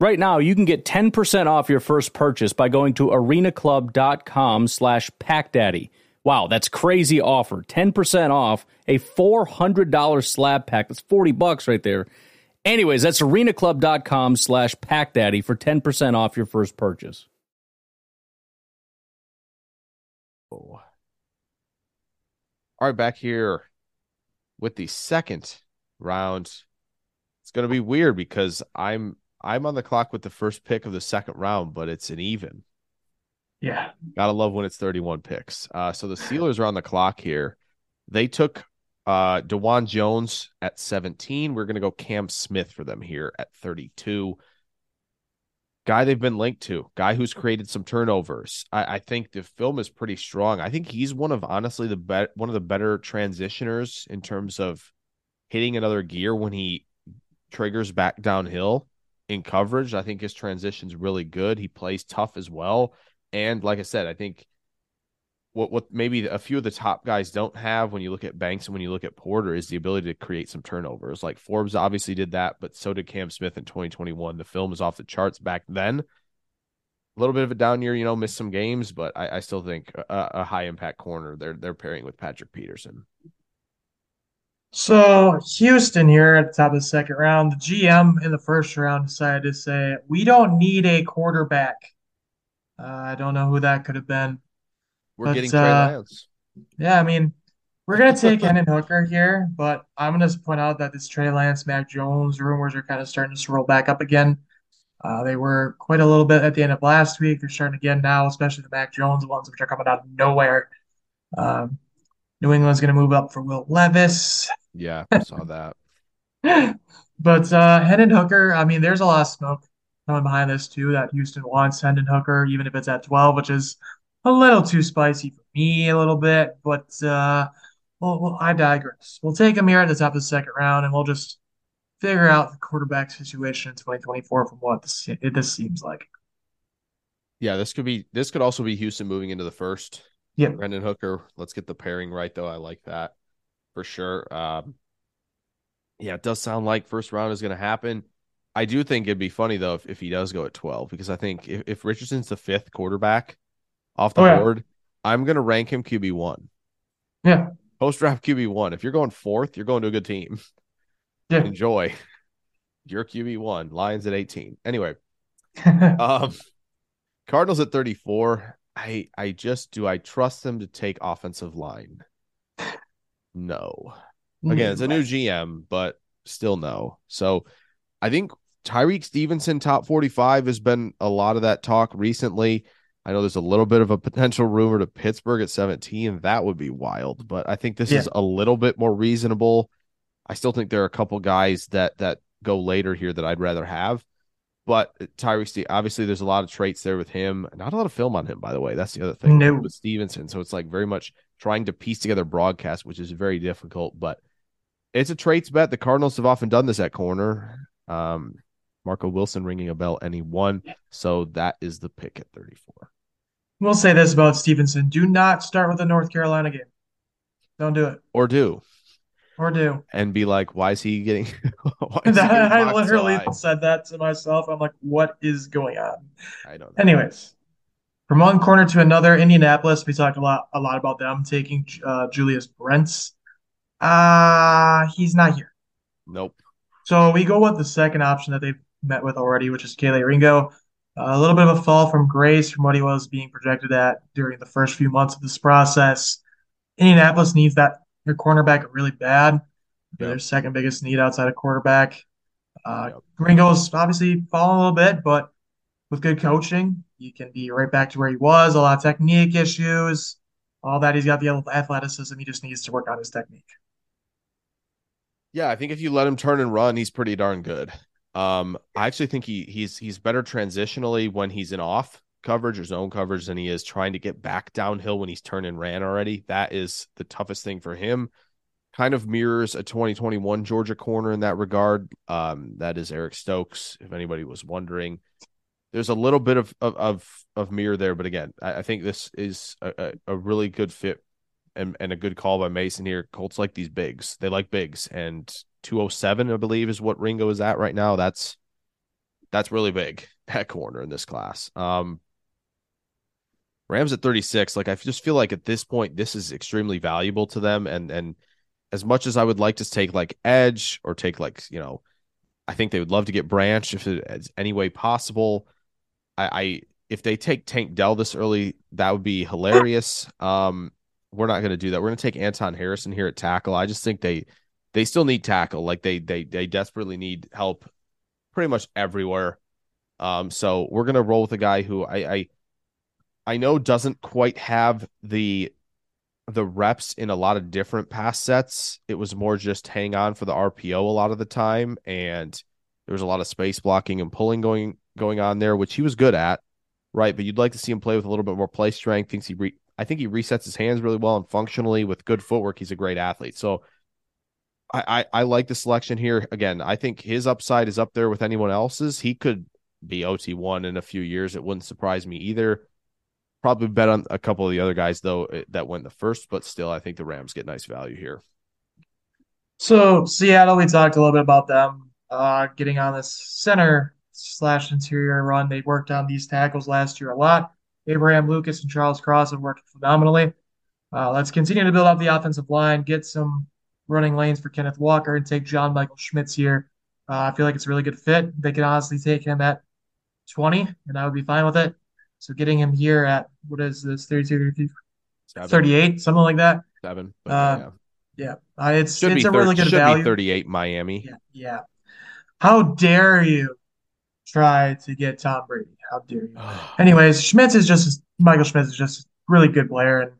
Right now, you can get 10% off your first purchase by going to arenaclub.com slash packdaddy. Wow, that's crazy offer. 10% off a $400 slab pack. That's 40 bucks right there. Anyways, that's arenaclub.com slash packdaddy for 10% off your first purchase. Oh. All right, back here with the second round. It's going to be weird because I'm I'm on the clock with the first pick of the second round, but it's an even. Yeah. Gotta love when it's 31 picks. Uh, so the Steelers are on the clock here. They took uh Dawand Jones at 17. We're gonna go Cam Smith for them here at 32. Guy they've been linked to, guy who's created some turnovers. I, I think the film is pretty strong. I think he's one of honestly the bet one of the better transitioners in terms of hitting another gear when he triggers back downhill in coverage. I think his transition's really good. He plays tough as well. And like I said, I think what what maybe a few of the top guys don't have when you look at Banks and when you look at Porter is the ability to create some turnovers. Like Forbes obviously did that, but so did Cam Smith in 2021. The film is off the charts back then. A little bit of a down year, you know, missed some games, but I, I still think a, a, high impact corner. They're they're pairing with Patrick Peterson. So Houston here at the top of the second round, the GM in the first round decided to say we don't need a quarterback. Uh, I don't know who that could have been. We're but, getting Trey uh, Lance. Yeah, I mean, we're gonna take Hendon Hooker here, but I'm gonna point out that this Trey Lance, Mac Jones rumors are kind of starting to roll back up again. Uh, they were quite a little bit at the end of last week. They're starting again now, especially the Mac Jones ones, which are coming out of nowhere. Um, New England's going to move up for Will Levis. Yeah, I saw that. but uh, Hendon Hooker, I mean, there's a lot of smoke coming behind this too. That Houston wants Hendon Hooker, even if it's at 12, which is a little too spicy for me a little bit, but uh, well, well, I digress. We'll take him here at the top of the second round, and we'll just figure out the quarterback situation in 2024 from what this, it, this seems like. Yeah, this could be. This could also be Houston moving into the first. Yeah, Brendan Hooker. Let's get the pairing right, though. I like that for sure. Um, yeah, it does sound like first round is going to happen. I do think it'd be funny though if, if he does go at 12 because I think if, if Richardson's the fifth quarterback, off the oh, board, yeah. I'm going to rank him QB one. Yeah. Post draft QB one. If you're going fourth, you're going to a good team. Yeah. Enjoy. Your QB one. Lions at 18. Anyway, um, Cardinals at 34. I I just do I trust them to take offensive line? No. Hmm, Again, it's a new GM, but still no. So I think Tyrique Stevenson top 45 has been a lot of that talk recently. I know there's a little bit of a potential rumor to Pittsburgh at 17. That would be wild, but I think this yeah. is a little bit more reasonable. I still think there are a couple guys that that go later here that I'd rather have. But Tyree Steve, obviously, there's a lot of traits there with him. Not a lot of film on him, by the way. That's the other thing no. with Stevenson. So it's like very much trying to piece together broadcast, which is very difficult. But it's a traits bet. The Cardinals have often done this at corner. Um, Marco Wilson ringing a bell, and he won. So that is the pick at 34. We'll say this about Stevenson: Do not start with the North Carolina game. Don't do it. Or do. Or do. And be like, why is he getting? is he getting I literally said that to myself. I'm like, what is going on? I don't. know. Anyways, from one corner to another, Indianapolis. We talked a lot, a lot about them taking uh, Julius Brents. Uh he's not here. Nope. So we go with the second option that they've met with already, which is Kelee Ringo a little bit of a fall from grace from what he was being projected at during the first few months of this process. Indianapolis needs that their cornerback really bad. Yep. Their second biggest need outside of quarterback. Uh, yep. Ringo's obviously fallen a little bit, but with good coaching, he can be right back to where he was. A lot of technique issues, all that. He's got the athleticism. He just needs to work on his technique. Yeah, I think if you let him turn and run, he's pretty darn good. Um, I actually think he he's he's better transitionally when he's in off coverage or zone coverage than he is trying to get back downhill when he's turned and ran already. That is the toughest thing for him. Kind of mirrors a 2021 Georgia corner in that regard. Um, that is Eric Stokes, if anybody was wondering. There's a little bit of of of, of mirror there, but again, I, I think this is a, a, really good fit and, and a good call by Mason here. Colts like these bigs. They like bigs, and 207, I believe, is what Ringo is at right now. That's that's really big at corner in this class. Um, Rams at 36. Like I just feel like at this point, this is extremely valuable to them. And and as much as I would like to take like Edge or take like, you know, I think they would love to get Branch if it's any way possible. I, I if they take Tank Dell this early, that would be hilarious. Um, we're not going to do that. We're going to take Anton Harrison here at tackle. I just think they they still need tackle. Like they they they desperately need help pretty much everywhere. Um, so we're going to roll with a guy who I I I know doesn't quite have the the reps in a lot of different pass sets. It was more just hang on for the RPO a lot of the time, and there was a lot of space blocking and pulling going going on there, which he was good at, right? But you'd like to see him play with a little bit more play strength. Thinks he, re- I think he resets his hands really well and functionally with good footwork. He's a great athlete. So I, I, I like the selection here. Again, I think his upside is up there with anyone else's. He could be OT one in a few years. It wouldn't surprise me either. Probably bet on a couple of the other guys though eh, that went the first, but still, I think the Rams get nice value here. So Seattle, we talked a little bit about them uh, getting on this center slash interior run. They worked on these tackles last year a lot. Abraham Lucas and Charles Cross have worked phenomenally. Uh, let's continue to build up the offensive line, get some running lanes for Kenneth Walker, and take John Michael Schmitz here. Uh, I feel like it's a really good fit. They can honestly take him at 20, and I would be fine with it. So getting him here at what is this 32, 38, something like that. Seven. Uh, yeah, yeah. Uh, it's should it's be a really good should value. Be 38 Miami. Yeah, yeah. How dare you try to get Tom Brady? How dare you? Anyways, Schmitz is just Michael Schmitz is just a really good player, and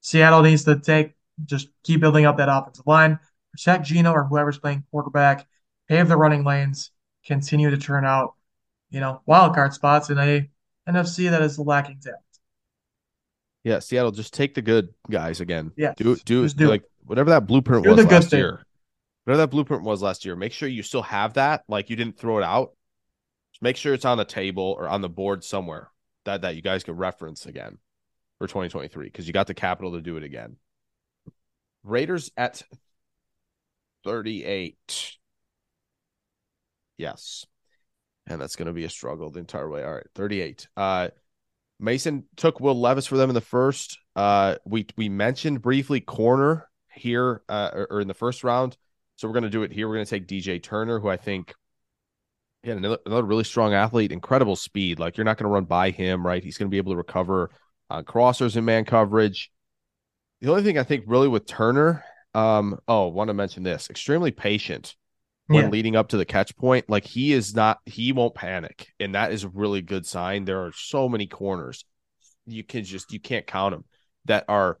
Seattle needs to take just keep building up that offensive line, protect Geno or whoever's playing quarterback, pave the running lanes, continue to turn out, you know, wild card spots in a NFC that is lacking depth. Yeah, Seattle, just take the good guys again. Yeah, do do, do like whatever that blueprint do was last thing. year. Whatever that blueprint was last year, make sure you still have that. Like you didn't throw it out. Make sure it's on the table or on the board somewhere that that you guys can reference again for 2023 because you got the capital to do it again. Raiders at 38. Yes. And that's going to be a struggle the entire way. All right, 38. Uh Mason took Will Levis for them in the first. Uh we we mentioned briefly corner here uh or, or in the first round. So we're going to do it here. We're going to take DJ Turner who I think yeah, another, another really strong athlete, incredible speed. Like you're not going to run by him, right? He's going to be able to recover on crossers and man coverage. The only thing I think really with Turner, um, oh, want to mention this, extremely patient when Yeah. leading up to the catch point. Like he is not, he won't panic, and that is a really good sign. There are so many corners you can just you can't count them that are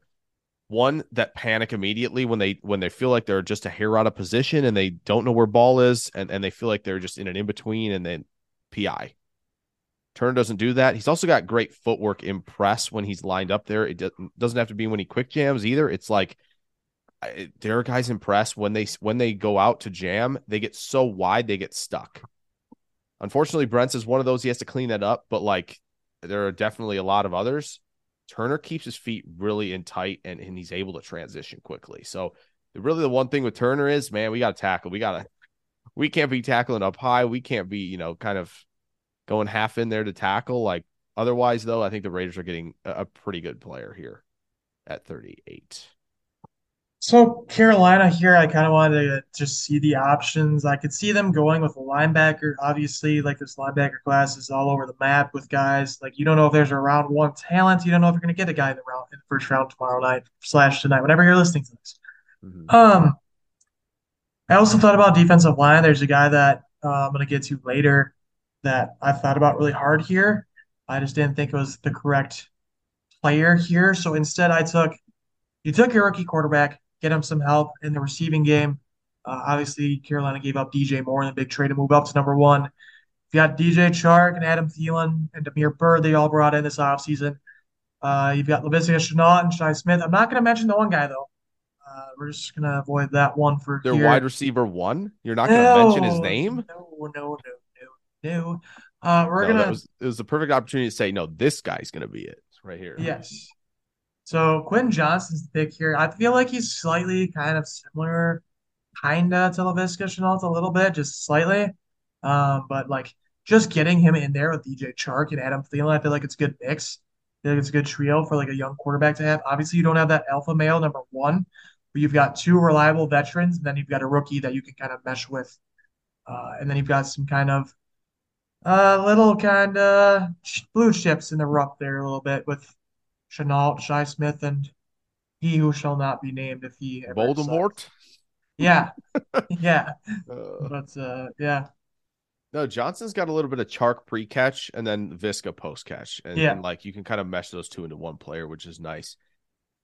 one that panic immediately when they when they feel like they're just a hair out of position and they don't know where ball is and and they feel like they're just in an in between and then pi Turner doesn't do that. He's also got great footwork in press when he's lined up there. It doesn't doesn't have to be when he quick jams either. It's like there are guys in press when they when they go out to jam, they get so wide they get stuck. Unfortunately, Brents is one of those. He has to clean that up, but like there are definitely a lot of others. Turner keeps his feet really in tight and, and he's able to transition quickly. So really the one thing with Turner is, man, we got to tackle. We got to we can't be tackling up high. We can't be, you know, kind of going half in there to tackle. Like otherwise, though, I think the Raiders are getting a, a pretty good player here at 38. So Carolina here, I kind of wanted to just see the options. I could see them going with a linebacker. Obviously, like this linebacker class is all over the map with guys. Like you don't know if there's a round one talent. You don't know if you're going to get a guy in the round in the first round tomorrow night slash tonight, whenever you're listening to this. Mhm. Um, I also thought about defensive line. There's a guy that uh, I'm going to get to later that I've thought about really hard here. I just didn't think it was the correct player here. So instead, I took you took your rookie quarterback, get him some help in the receiving game. Uh, obviously, Carolina gave up DJ Moore in the big trade to move up to number one. You got DJ Chark and Adam Thielen and Damiere Byrd. They all brought in this offseason. Uh, you've got Laviska Shenault and Shi Smith. I'm not going to mention the one guy, though. Uh, we're just going to avoid that one for Their here. wide receiver one. You're not going to mention his name. No, no, no, no, no. Uh, we're No, gonna it was a perfect opportunity to say no. This guy's going to be it right here. yes. So Quinn Johnson's the pick here. I feel like he's slightly kind of similar, kinda to Laviska Shenault a little bit, just slightly. Um, but like just getting him in there with DJ Chark and Adam Thielen, I feel like it's a good mix. I think it's a good trio for like a young quarterback to have. Obviously, you don't have that alpha male number one, but you've got two reliable veterans, and then you've got a rookie that you can kind of mesh with, uh, and then you've got some kind of uh, little kind of blue chips in the rough there a little bit with Shenault, Shi Smith, and he who shall not be named if he ever Voldemort. decides. Yeah, yeah, Uh, but uh, yeah, no, Johnson's got a little bit of Chark pre catch and then Viska post catch, and, Yeah. and like you can kind of mesh those two into one player, which is nice.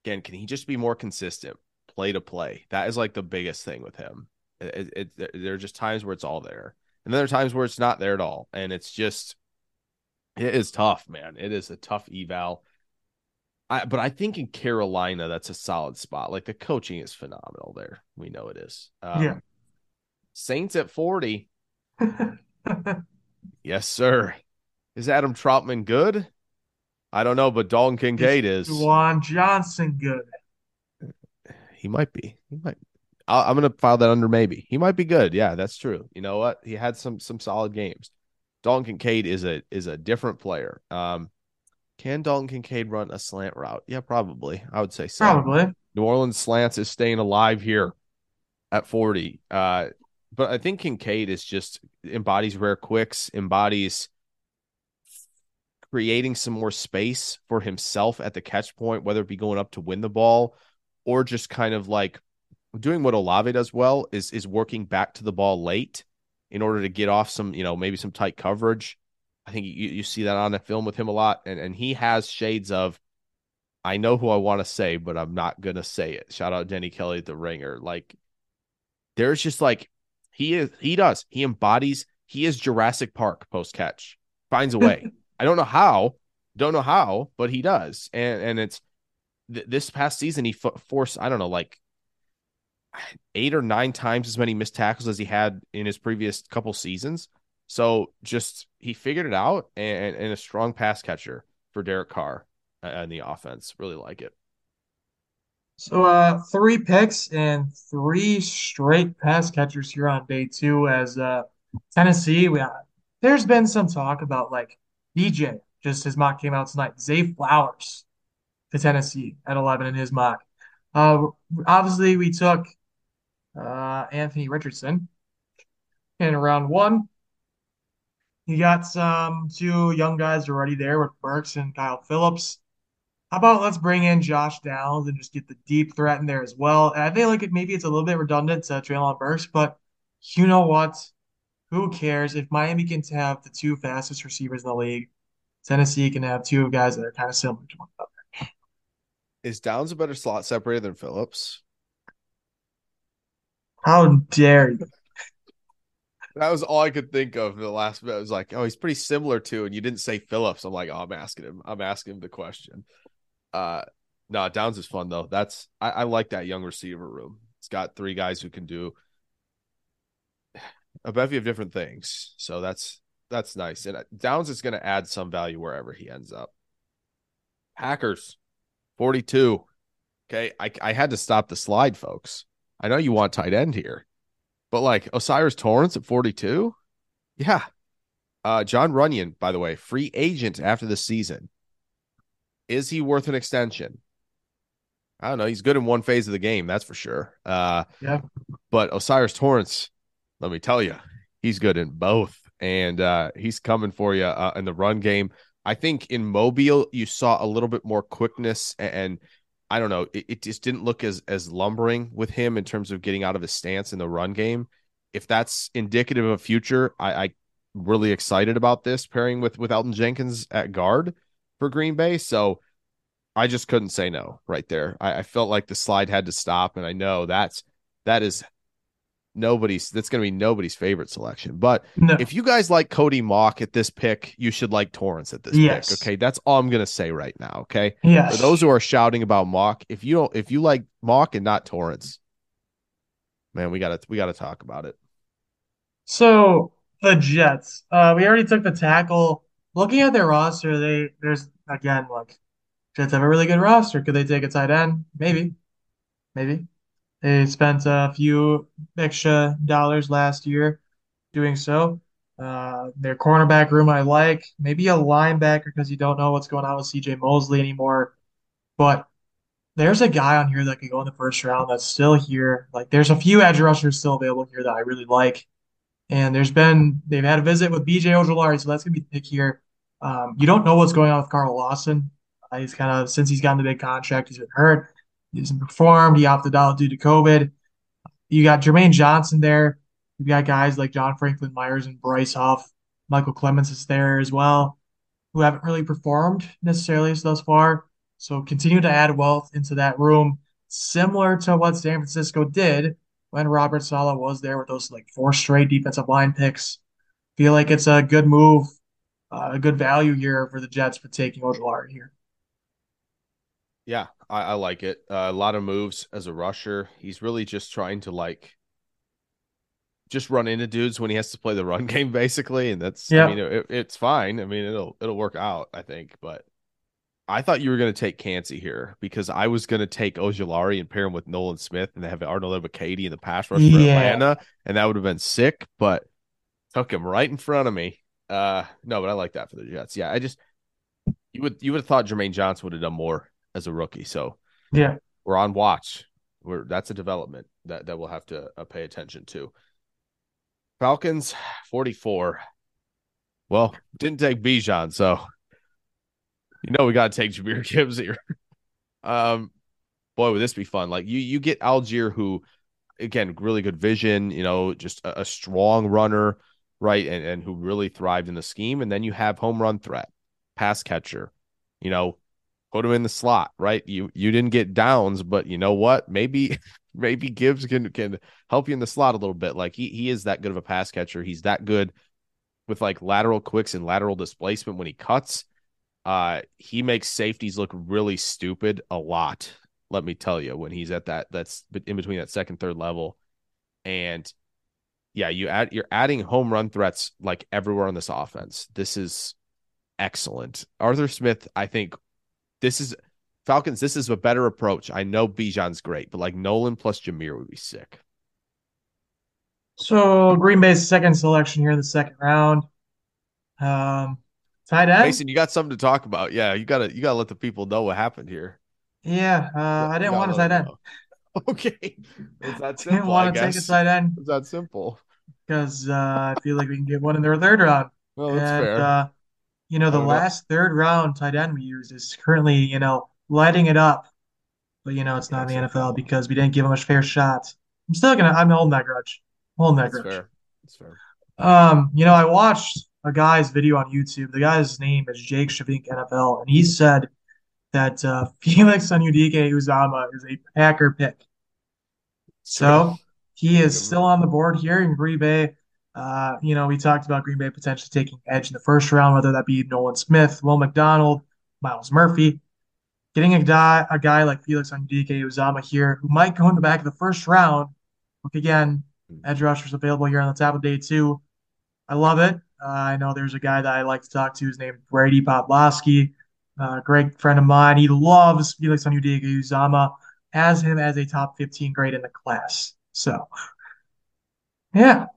Again, can he just be more consistent, play to play? That is like the biggest thing with him. It, it, it- there are just times where it's all there, and then there are times where it's not there at all, and it's just it is tough, man. It is a tough eval. I, but I think in Carolina, that's a solid spot. Like the coaching is phenomenal there. We know it is. Um, Yeah. Saints at 40. Yes, sir. Is Adam Trautman good? I don't know, but Dalton Kincaid is. Juwan Johnson good. He might be. He might. i I'm going to file that under maybe. He might be good. Yeah, that's true. You know what? He had some some solid games. Dalton Kincaid is a is a different player. Um, can Dalton Kincaid run a slant route? Yeah, probably. I would say so. Probably. New Orleans slants is staying alive here at 40. Uh, but I think Kincaid is just embodies rare quicks, embodies creating some more space for himself at the catch point, whether it be going up to win the ball or just kind of like doing what Olave does well is is working back to the ball late in order to get off some, you know, maybe some tight coverage. I think you, you see that on the film with him a lot. And and he has shades of I know who I want to say, but I'm not gonna say it. Shout out Danny Kelly at the ringer. Like there's just like he is he does. He embodies he is Jurassic Park post catch. Finds a way. I don't know how, don't know how, but he does. And and it's th- this past season he fo- forced I don't know like eight or nine times as many missed tackles as he had in his previous couple seasons. So just he figured it out and, and a strong pass catcher for Derek Carr and the offense. Really like it. So uh three picks and three straight pass catchers here on day two as uh Tennessee. We there's been some talk about like DJ, just his mock came out tonight. Zay Flowers to Tennessee at 11 in his mock. Uh obviously we took uh Anthony Richardson in round one. You got some two young guys already there with Burks and Kyle Phillips. How about let's bring in Josh Downs and just get the deep threat in there as well? And I think like it, maybe it's a little bit redundant to Treylon Burks, but you know what? Who cares if Miami can have the two fastest receivers in the league? Tennessee can have two guys that are kind of similar to one another. Is Downs a better slot separator than Phillips? How dare you? That was all I could think of the last bit. I was like, oh, he's pretty similar to, and you didn't say Phillips. I'm like, oh, I'm asking him. I'm asking him the question. Uh no, Downs is fun though. That's I, I like that young receiver room. It's got three guys who can do a bevy of different things. So that's that's nice. And uh, Downs is going to add some value wherever he ends up. Packers, 42. Okay, I I had to stop the slide, folks. I know you want tight end here, but like O'Cyrus Torrence at 42, yeah. Uh, Jon Runyan, by the way, free agent after the season. Is he worth an extension? I don't know. He's good in one phase of the game, that's for sure. Uh, Yeah. But O'Cyrus Torrence, let me tell you, he's good in both, and uh, he's coming for you uh, in the run game. I think in Mobile you saw a little bit more quickness, and, and I don't know, it, it just didn't look as as lumbering with him in terms of getting out of his stance in the run game. If that's indicative of future, I, I really excited about this pairing with with Elgton Jenkins at guard for Green Bay. So I just couldn't say no right there. I, I felt like the slide had to stop, and I know that's that is nobody's that's going to be nobody's favorite selection. But No. if you guys like Cody Mauch at this pick, you should like Torrence at this Yes. pick. Okay, that's all I'm going to say right now. Okay, yes. for those who are shouting about Mauch, if you don't, if you like Mock and not Torrence, man, we gotta we gotta talk about it. So the Jets, uh, we already took the tackle. Looking at their roster, they there's again like Jets have a really good roster. Could they take a tight end? Maybe, maybe. They spent a few extra dollars last year doing so. Uh, their cornerback room I like. Maybe a linebacker because you don't know what's going on with CJ Mosley anymore. But there's a guy on here that could go in the first round that's still here. Like there's a few edge rushers still available here that I really like. And there's been they've had a visit with BJ Ojulari, so that's gonna be the pick here. Um, you don't know what's going on with Carl Lawson. Uh, he's kind of since he's gotten the big contract, he's been hurt. He hasn't performed. He opted out due to COVID. You got Jermaine Johnson there. You've got guys like John Franklin Myers and Bryce Huff. Micheal Clemons is there as well, who haven't really performed necessarily thus far. So continue to add wealth into that room, similar to what San Francisco did when Robert Saleh was there with those like four straight defensive line picks. Feel like it's a good move, uh, a good value here for the Jets for taking Ojulari here. Yeah, I, I like it. Uh, a lot of moves as a rusher. He's really just trying to like just run into dudes when he has to play the run game, basically, and that's yeah. I mean it, it's fine. I mean it'll it'll work out, I think. But I thought you were going to take Kancey here because I was going to take Ojulari and pair him with Nolan Smith and have Arnold Ebiketie in the pass rush for yeah. Atlanta, and that would have been sick. But took him right in front of me. Uh, no, but I like that for the Jets. Yeah, I just you would you would have thought Jermaine Johnson would have done more as a rookie. So yeah, we're on watch. We're that's a development that that we'll have to uh, pay attention to. Falcons 44. Well, didn't take Bijan, so you know we got to take Jahmyr Gibbs here. um, boy, would this be fun! Like you, you get Allgeier, who again, really good vision. You know, just a, a strong runner, right, and and who really thrived in the scheme. And then you have home run threat, pass catcher. You know, put him in the slot, right? You you didn't get downs, but you know what? Maybe maybe Gibbs can can help you in the slot a little bit. Like he he is that good of a pass catcher. He's that good with like lateral quicks and lateral displacement when he cuts. Uh he makes safeties look really stupid a lot. Let me tell you, when he's at that that's in between that second third level, and yeah, you add you're adding home run threats like everywhere on this offense. This is excellent. Arthur Smith, I think, this is Falcons. This is a better approach. I know Bijan's great, but like Nolan plus Jahmyr would be sick. So Green Bay's second selection here in the second round. Um, tight end. Mason, you got something to talk about? Yeah, you gotta you gotta let the people know what happened here. Yeah, uh, I didn't want a tight end. Okay, it's that simple. Didn't want to take a tight end. It's that simple. Because uh, I feel like we can get one in their third round. Well, that's and, fair. Uh, you know, the last third round tight end we use is currently, you know, lighting it up. But you know, it's not in the NFL because we didn't give him a fair shot. I'm still gonna I'm holding that grudge. I'm holding that That's grudge. Fair. That's fair. Um, you know, I watched a guy's video on YouTube. The guy's name is Jake Schyvinck NFL, and he said that uh, Felix Anudike-Uzomah is a Packer pick. So he is still on the board here in Green Bay. Uh, you know, we talked about Green Bay potentially taking edge in the first round, whether that be Nolan Smith, Will McDonald, Myles Murphy. Getting a guy, a guy like Felix Anudike-Uzomah here, who might go in the back of the first round. Look again, edge rushers available here on the top of day two. I love it. Uh, I know there's a guy that I like to talk to. His name Brady Podlosky, uh, great friend of mine. He loves Felix Anudike-Uzomah, has him as a top 15 grade in the class. So, yeah,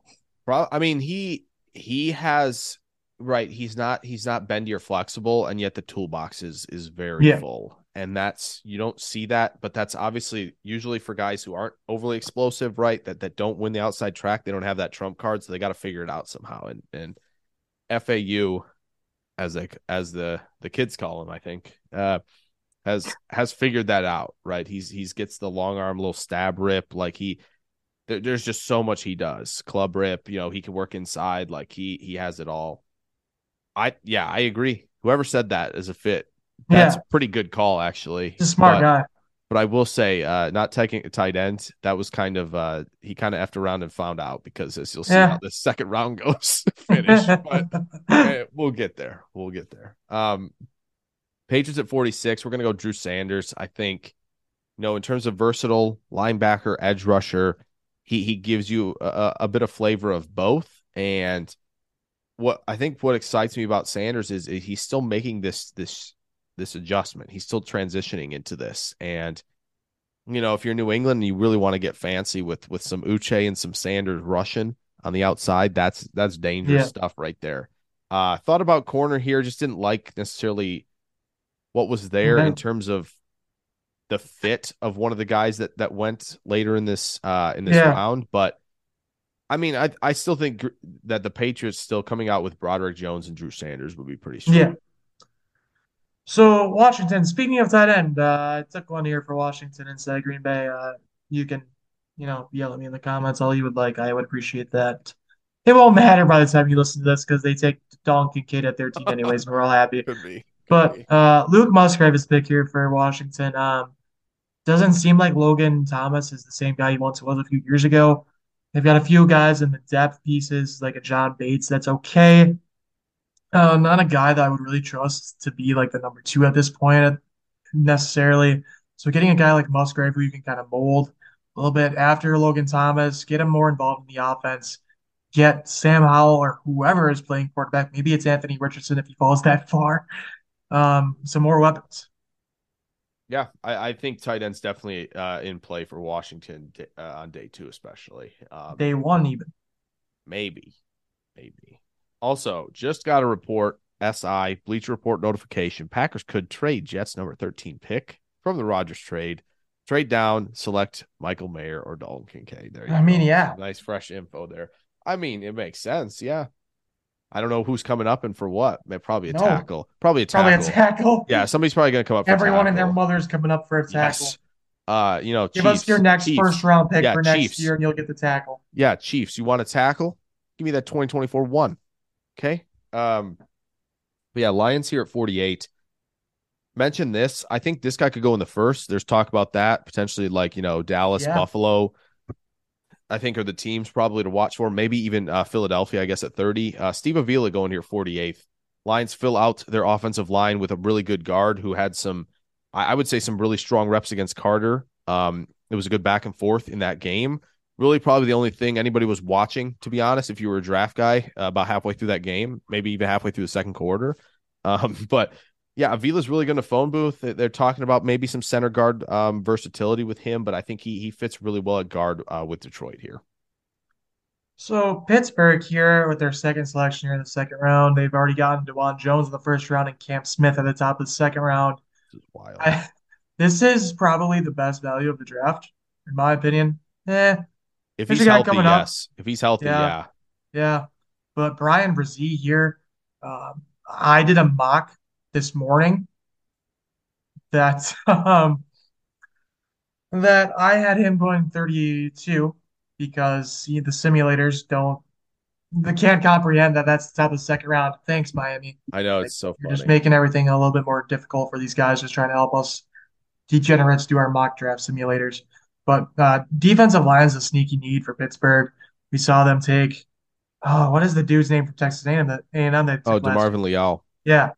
I mean, he he has right. He's not he's not bendy or flexible, and yet the toolbox is is very yeah. full. And that's you don't see that, but that's obviously usually for guys who aren't overly explosive, right? That that don't win the outside track, they don't have that trump card, so they got to figure it out somehow. And and FAU, as like as the the kids call him, I think, uh, has has figured that out, right? He's he's gets the long arm, little stab rip, like he there, there's just so much he does. Club rip, you know, he can work inside. Like he he has it all. I yeah, I agree. Whoever said that is a fit. That's yeah. a pretty good call, actually. He's a smart but, guy. But I will say, uh, not taking a tight end, that was kind of uh he kind of effed around and found out because as you'll see yeah. how the second round goes finish. but okay, we'll get there. We'll get there. Um Patriots at 46. We're gonna go Drew Sanders. I think, you know, in terms of versatile linebacker, edge rusher, he he gives you a, a bit of flavor of both. And what I think what excites me about Sanders is, is he's still making this this this adjustment. He's still transitioning into this. And you know, if you're New England and you really want to get fancy with with some Uche and some Sanders Russian, on the outside. That's that's dangerous Yeah. stuff right there. Uh thought about corner here, just didn't like necessarily what was there in terms of the fit of one of the guys that that went later in this uh in this Yeah. round, but I mean, I I still think gr- that the Patriots still coming out with Broderick Jones and Drew Sanders would be pretty strong. Yeah. So Washington, speaking of tight end, uh, I took one here for Washington instead of Green Bay. Uh, you can, you know, yell at me in the comments all you would like. I would appreciate that. It won't matter by the time you listen to this because they take Donkey Kid at 13 anyways, and we're all happy. Could be. Could be. But uh, Luke Musgrave is pick here for Washington. Um, doesn't seem like Logan Thomas is the same guy he once was a few years ago. They've got a few guys in the depth pieces, like a John Bates, that's okay. Uh, not a guy that I would really trust to be like the number two at this point necessarily. So getting a guy like Musgrave who you can kind of mold a little bit after Logan Thomas, get him more involved in the offense, get Sam Howell or whoever is playing quarterback. Maybe it's Anthony Richardson if he falls that far. Um, some more weapons. Yeah, I, I think tight end's definitely uh, in play for Washington uh, on day two, especially. Um, Day one even. maybe, maybe. Also, just got a report. SI Bleacher Report notification. Packers could trade Jets number thirteen pick from the Rodgers trade. Trade down, select Michael Mayer or Dalton Kincaid. There you I mean, go. yeah. nice fresh info there. I mean, it makes sense. Yeah, I don't know who's coming up and for what. Probably a No. tackle. Probably a tackle. Probably a tackle. Yeah, somebody's probably gonna come up. For Everyone and their mother's coming up for a tackle. Yes. Uh, you know, Give Chiefs, us your next Chiefs. first round pick Yeah, for next Chiefs. year, and you'll get the tackle. Yeah, Chiefs. You want a tackle? Give me that 2024 one. Okay. Um, but yeah, Lions here at 48. Mention this. I think this guy could go in the first. There's talk about that potentially, like you know, Dallas, Yeah. Buffalo. I think are the teams probably to watch for. Maybe even uh, Philadelphia. I guess at 30. Uh, Steve Avila going here 48th. Lions fill out their offensive line with a really good guard who had some, I, would say, some really strong reps against Carter. Um, it was a good back and forth in that game really probably the only thing anybody was watching, to be honest, if you were a draft guy uh, about halfway through that game, maybe even halfway through the second quarter. Um, but yeah, Avila's really going to phone booth. They- They're talking about maybe some center guard um, versatility with him, but I think he he fits really well at guard uh, with Detroit here. So Pittsburgh here with their second selection here in the second round. They've already gotten Dawand Jones in the first round and Cam Smith at the top of the second round. This is wild. I, this is probably the best value of the draft, in my opinion. Eh, if he's healthy, coming up. yes. If he's healthy, Yeah. yeah. yeah. But Bryan Bresee here, um, I did a mock this morning that um that I had him going 32 because he, the simulators don't they can't comprehend that that's the top of the second round. Thanks, Miami. I know it's so You're funny. just making everything a little bit more difficult for these guys, just trying to help us degenerates do our mock draft simulators. But uh, defensive line is a sneaky need for Pittsburgh. We saw them take, oh, what is the dude's name from Texas A&M that A&M oh? Demarvin Leal. Yeah.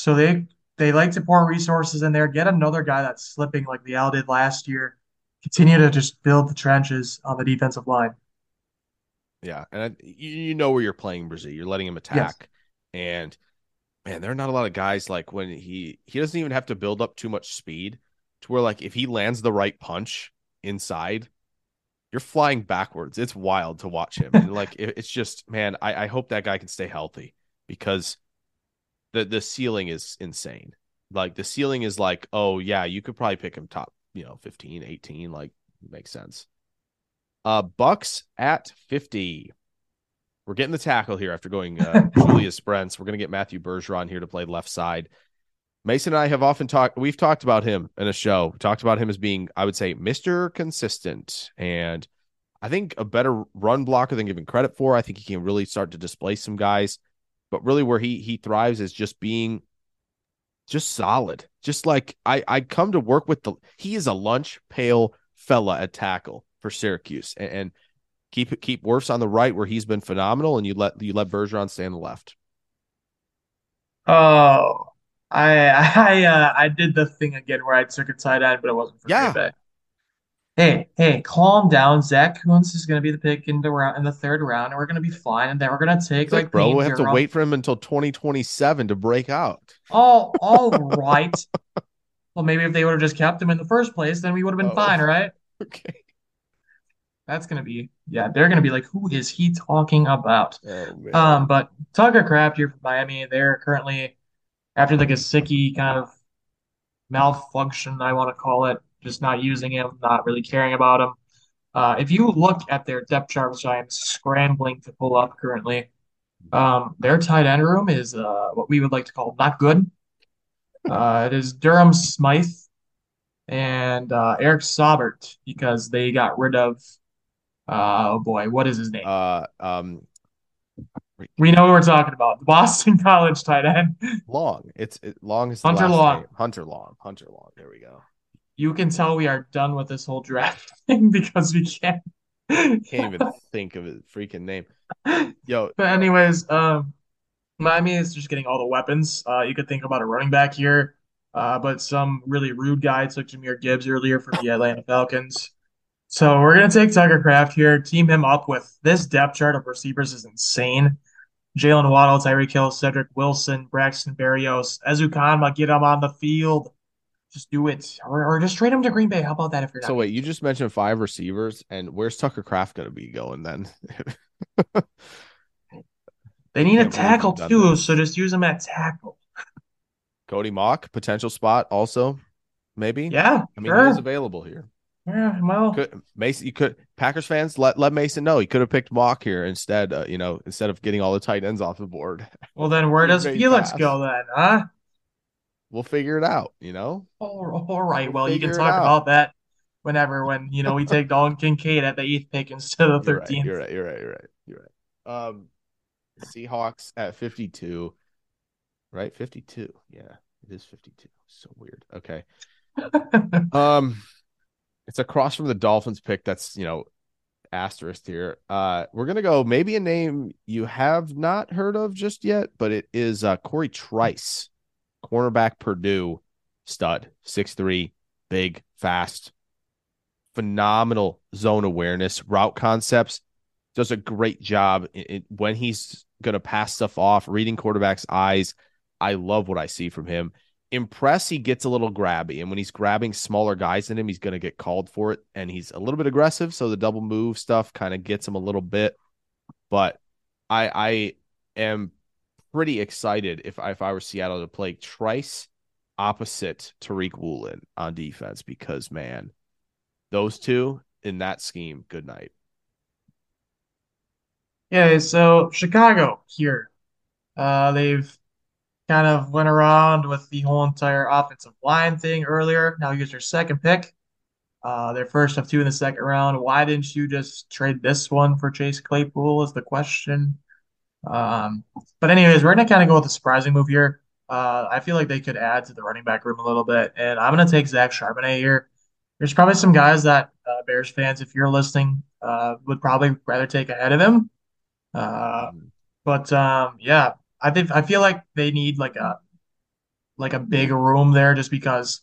So they they like to pour resources in there, get another guy that's slipping like Leal did last year. Continue to just build the trenches on the defensive line. Yeah, and I, you, you know where you're playing Brazil. You're letting him attack, and man, there are not a lot of guys like when he he doesn't even have to build up too much speed to where like if he lands the right punch inside, you're flying backwards. It's wild to watch him, and like it, it's just man, I, I hope that guy can stay healthy because the the ceiling is insane. Like the ceiling is like, oh yeah, you could probably pick him top, you know, 15, 18, like makes sense. Uh, Bucks at 50. We're getting the tackle here after going uh, Julius Brents. We're going to get Matthew Bergeron here to play left side. Mason and I have often talked, we've talked about him in a show, we talked about him as being, I would say, Mr. Consistent. And I think a better run blocker than given credit for. I think he can really start to displace some guys. But really, where he he thrives is just being just solid. Just like I I come to work with the he is a lunch pail fella at tackle for Syracuse and, and keep keep Wirfs on the right where he's been phenomenal and you let you let Bergeron stay on the left. Oh, I I uh, I did the thing again where I took a tight end, but it wasn't for Yeah. Hey, hey, calm down. Zach Kuntz is going to be the pick in the round in the third round, and we're going to be fine. And then we're going to take like, like bro, Payne we have to wait for him until 2027 to break out. Oh, all right. Well, maybe if they would have just kept him in the first place, then we would have been Oh. fine, right? Okay. That's gonna be yeah, they're gonna be like, who is he talking about? Oh. Um, but Tucker Kraft here from Miami, they're currently after like a Gesicki kind of malfunction, I want to call it, just not using him, not really caring about him. Uh, if you look at their depth chart, which I am scrambling to pull up currently, um, their tight end room is uh, what we would like to call not good. Uh, it is Durham Smythe and uh, Eric Saubert because they got rid of, uh, oh boy, what is his name? uh um we know who we're talking about. The Boston College tight end. Long. It's it, Long is Hunter Long. name. Hunter Long. Hunter Long. There we go. You can tell we are done with this whole draft thing because we can't. Can't even think of his freaking name. Yo, But anyways, um, Miami is just getting all the weapons. Uh, you could think about a running back here, uh, but some really rude guy took Jahmyr Gibbs earlier for the Atlanta Falcons. So we're gonna take Tucker Kraft here, team him up with this depth chart of receivers is insane. Jaylen Waddle, Tyreek Hill, Cedric Wilson, Braxton Berrios, Ezukanma, get him on the field. Just do it, or, or just trade him to Green Bay. How about that? If you're not so wait, you just mentioned five receivers, and where's Tucker Kraft going to be going then? they need a tackle too, this. so just use him at tackle. Cody Mauch, potential spot also, maybe. Yeah, I mean, sure. he is available here. yeah, well, Could Mason? You could Packers fans let let Mason know he could have picked Mauch here instead. Uh, you know, instead of getting all the tight ends off the board. well then where does Felix pass. go then, huh? We'll figure it out. You know. All, all right. Well, you can talk about that whenever when you know we take Dalton Kincaid at the eighth pick instead of the You're right, thirteenth. You're right. You're right. You're right. You're right. Um, Seahawks at 52, right? 52. Yeah, it is 52. So weird. Okay. Um, it's across from the Dolphins pick. That's you know, asterisk here. Uh, we're gonna go maybe a name you have not heard of just yet, but it is uh Corey Trice, cornerback Purdue, stud, six three, big, fast, phenomenal zone awareness, route concepts. Does a great job when he's gonna pass stuff off, reading quarterbacks' eyes. I love what I see from him impress he gets a little grabby and when he's grabbing smaller guys than him he's going to get called for it and he's a little bit aggressive so the double move stuff kind of gets him a little bit but i i am pretty excited if I, if I were Seattle to play Trice opposite Tariq Woolen on defense because man those two in that scheme good night Yeah, so Chicago here. Uh, they've kind of went around with the whole entire offensive line thing earlier. Now here's their second pick. Uh, their first of two in the second round. Why didn't you just trade this one for Chase Claypool? Is the question. Um, but anyways, we're gonna kind of go with the surprising move here. Uh, I feel like they could add to the running back room a little bit, and I'm gonna take Zach Charbonnet here. There's probably some guys that uh, Bears fans, if you're listening, uh, would probably rather take ahead of him. Uh, but um, yeah, I think I feel like they need like a like a big room there just because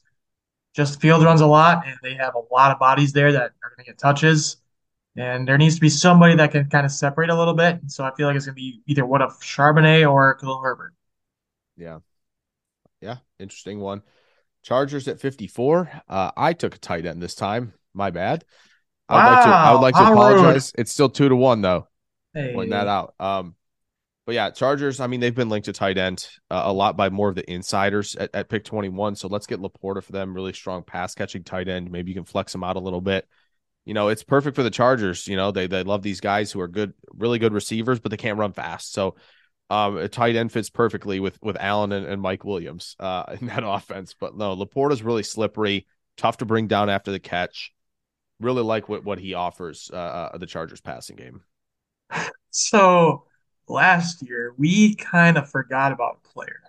just field runs a lot and they have a lot of bodies there that are to get touches. And there needs to be somebody that can kind of separate a little bit. So I feel like it's going to be either one of Charbonnet or Khalil Herbert. yeah yeah interesting one Chargers at 54 uh I took a tight end this time my bad I would like to I would like to how rude. apologize it's still 2 to 1 though Hey, point that out. Um, but yeah, Chargers. I mean, they've been linked to tight end uh, a lot by more of the insiders at, at pick twenty one. So let's get LaPorta for them. Really strong pass catching tight end. Maybe you can flex them out a little bit. You know, it's perfect for the Chargers. You know, they they love these guys who are good, really good receivers, but they can't run fast. So um, a tight end fits perfectly with with Allen and, and Mike Williams uh, in that offense. But no, LaPorta's really slippery, tough to bring down after the catch. Really like what what he offers uh, uh, the Chargers passing game. So last year we kind of forgot about a player,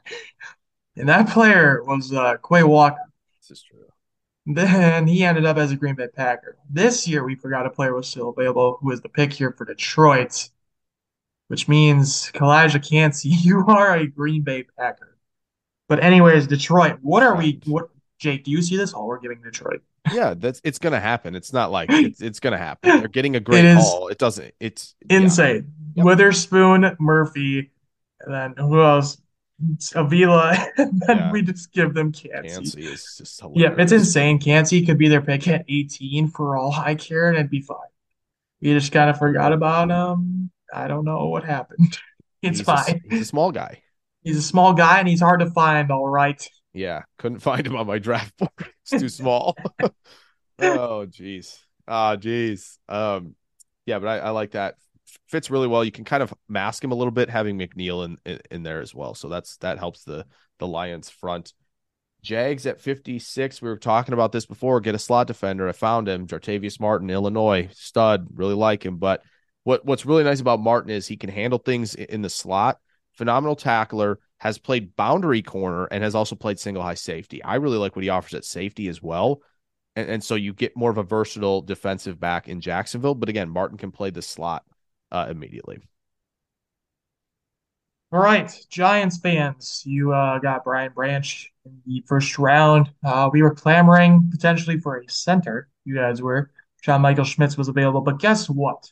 and that player was uh, Quay Walker. This is true. Then he ended up as a Green Bay Packer. This year we forgot a player was still available, who was the pick here for Detroit, which means Calijah Kancey, you are a Green Bay Packer. But anyways, Detroit, what are we? What Jake? Do you see this? Oh, we're giving Detroit. Yeah, that's it's gonna happen. It's not like it's it's gonna happen. They're getting a great haul. It doesn't. It's yeah. Insane. Yep. Witherspoon, Murphy, and then who else? Avila, and then Yeah. we just give them Kancey. Fancy is just Yeah, it's insane. Kancey could be their pick at 18 for all I care, and it'd be fine. we just kind of forgot about him. I don't know what happened. It's he's fine. A, he's a small guy. He's a small guy and he's hard to find. All right. Yeah, couldn't find him on my draft board. It's too small. oh, jeez. Ah, jeez. Um, yeah, but I, I like that. Fits really well. You can kind of mask him a little bit having McNeill in, in, in there as well. So that's that helps the the Lions front. Jags at 56. We were talking about this before. Get a slot defender. I found him. Jartavius Martin, Illinois, stud. Really like him. But what what's really nice about Martin is he can handle things in the slot. Phenomenal tackler. Has played boundary corner and has also played single high safety. I really like what he offers at safety as well. And, and so you get more of a versatile defensive back in Jacksonville. But again, Martin can play the slot uh, immediately. All right, Giants fans, you uh, got Brian Branch in the first round. Uh, we were clamoring potentially for a center. You guys were. John Michael Schmitz was available, but guess what?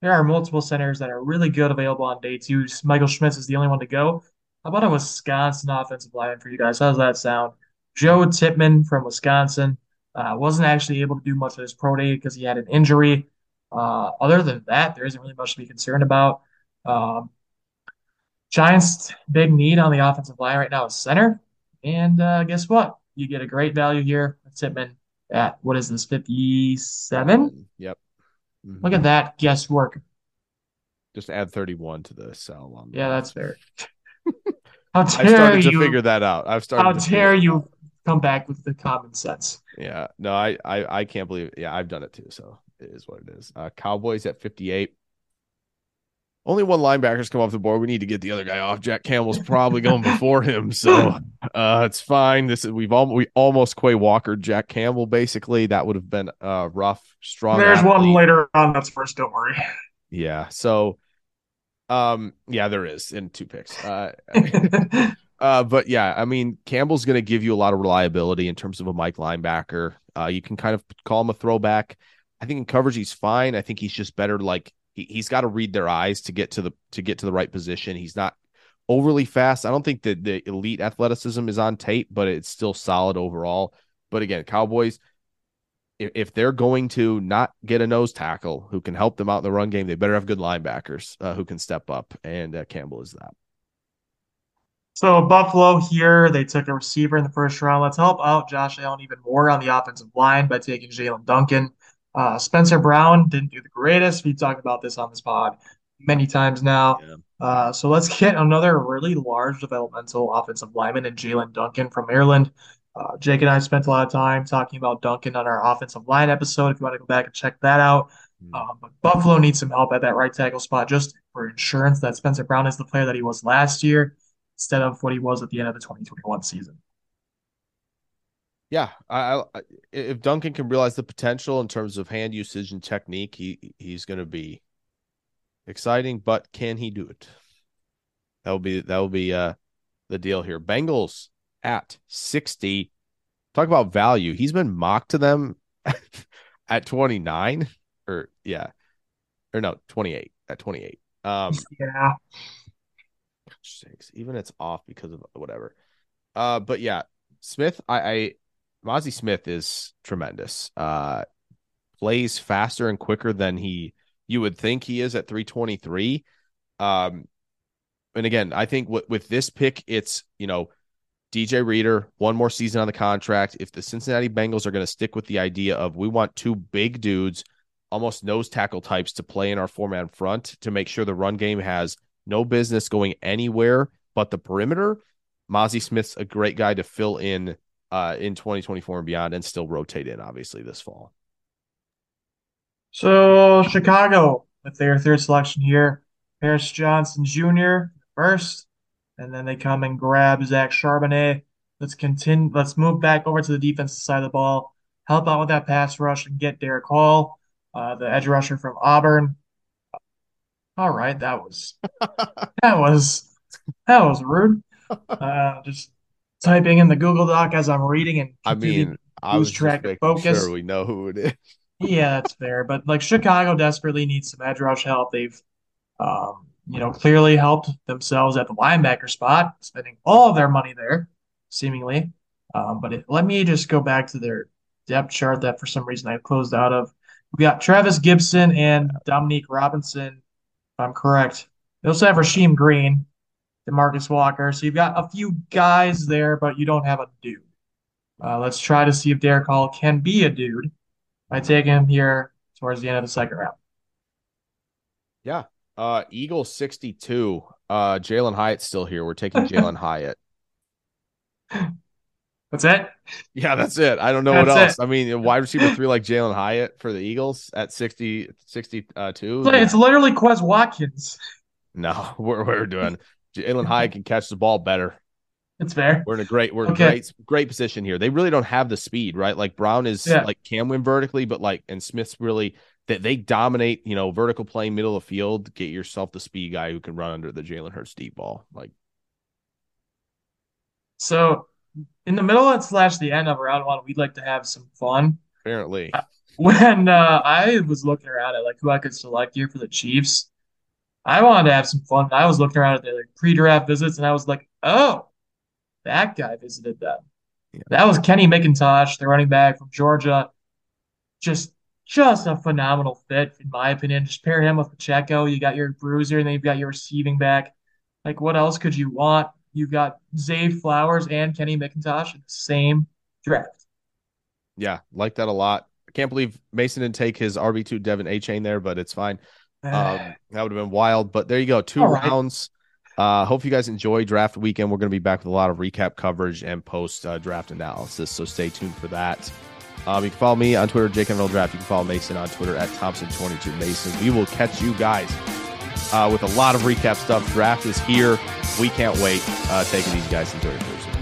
There are multiple centers that are really good available on day two. Michael Schmitz is the only one to go. How about a Wisconsin offensive line for you guys? How does that sound? Joe Tippmann from Wisconsin uh, wasn't actually able to do much of his pro day because he had an injury. Uh, other than that, there isn't really much to be concerned about. Um, Giants' big need on the offensive line right now is center. And uh, guess what? You get a great value here. Tippmann at what is this, 57? Yep. Mm-hmm. Look at that guesswork. Just add 31 to the cell on Yeah, that's fair. How dare I've started you, to figure that out. I've started How dare you come back with the common sense? Yeah. No, I, I I can't believe Yeah, I've done it too. So it is what it is. Uh Cowboys at 58. Only one linebacker's come off the board. We need to get the other guy off. Jack Campbell's probably going before him, so uh, it's fine. This is we've all we almost Quay Walker, Jack Campbell. Basically, that would have been uh rough, strong. There's one later on that's first, don't worry. Yeah. So, um, yeah, there is in two picks. Uh, uh, but yeah, I mean, Campbell's going to give you a lot of reliability in terms of a Mike linebacker. Uh, you can kind of call him a throwback. I think in coverage he's fine. I think he's just better. Like he, he's got to read their eyes to get to the to get to the right position. He's not overly fast. I don't think that the elite athleticism is on tape, but it's still solid overall. But again, Cowboys, if, if they're going to not get a nose tackle who can help them out in the run game, they better have good linebackers uh, who can step up. And uh, Campbell is that. So Buffalo here, they took a receiver in the first round. Let's help out Josh Allen even more on the offensive line by taking Jaelyn Duncan. Uh, Spencer Brown didn't do the greatest. We talked about this on this pod many times now. Yeah. Uh, so let's get another really large developmental offensive lineman in Jaelyn Duncan from Maryland. Uh, Jake and I spent a lot of time talking about Duncan on our offensive line episode. If you want to go back and check that out, um, but Buffalo needs some help at that right tackle spot just for insurance that Spencer Brown is the player that he was last year instead of what he was at the end of the 2021 season. Yeah, I, I if Duncan can realize the potential in terms of hand usage and technique, he he's going to be exciting. But can he do it? That will be that will be uh the deal here. Bengals at sixty. Talk about value. He's been mocked to them at twenty nine, or yeah, or no twenty eight at twenty eight. Um, Yeah. sakes, even it's off because of whatever. Uh, but yeah, Smith, I, I Mazi Smith is tremendous. Uh, plays faster and quicker than he you would think he is at 323. Um, and again, I think with, with this pick, it's you know DJ Reader one more season on the contract. If the Cincinnati Bengals are going to stick with the idea of we want two big dudes, almost nose tackle types to play in our four man front to make sure the run game has no business going anywhere but the perimeter. Mazi Smith's a great guy to fill in uh, in 2024 and beyond and still rotate in, obviously, this fall. So Chicago with their third selection here, Paris Johnson Jr. first, and then they come and grab Zach Charbonnet. Let's continue. Let's move back over to the defensive side of the ball, help out with that pass rush, and get Derick Hall, uh, the edge rusher from Auburn. All right, that was that was that was rude. Uh, just typing in the Google Doc as I'm reading and I mean, I was track focus. sure we know who it is. Yeah, that's fair. But like Chicago desperately needs some edge rush help. They've, um, you know, clearly helped themselves at the linebacker spot, spending all of their money there, seemingly. Um, but it, let me just go back to their depth chart that for some reason I closed out of. We got Trevis Gipson and Dominique Robinson, if I'm correct. They also have Rasheem Green, Demarcus Walker. So you've got a few guys there, but you don't have a dude. Uh, let's try to see if Derick Hall can be a dude by taking him here towards the end of the second round. Yeah. Uh, Eagles 62. Uh, Jalin Hyatt's still here. We're taking Jalin Hyatt. That's it. Yeah, that's it. I don't know That's what else. it. I mean, wide receiver three like Jalin Hyatt for the Eagles at 60, 62. It's, like- it's literally Quez Watkins. no, we're, we're doing Jalin Hyatt can catch the ball better. It's fair. We're in a great, we're Okay. great, great position here. They really don't have the speed, right? Like Brown is Yeah. like can win vertically, but like and Smith's really that they dominate. You know, vertical playing middle of the field. Get yourself the speed guy who can run under the Jalen Hurts deep ball. Like So in the middle and slash the end of round one, we'd like to have some fun. apparently, When uh, I was looking around at like who I could select here for the Chiefs, I wanted to have some fun. I was looking around at their like, pre-draft visits, and I was like, "Oh, that guy visited them." Yeah. That was Kenny McIntosh, the running back from Georgia. Just, just a phenomenal fit, in my opinion. Just pair him with Pacheco. You got your bruiser, and then you've got your receiving back. Like, what else could you want? You've got Zay Flowers and Kenny McIntosh in the same draft. yeah, like that a lot. I can't believe Mason didn't take his RB two De'Von Achane there, but it's fine. Um, that would have been wild. But there you go, two All right. rounds. Uh, hope you guys enjoy draft weekend. We're going to be back with a lot of recap coverage and post uh, draft analysis. So stay tuned for that. Um, you can follow me on Twitter, Jake NFL Draft. You can follow Mason on Twitter at Thompson22 Mason. We will catch you guys uh, with a lot of recap stuff. Draft is here. We can't wait. Uh, taking these guys into Thursday.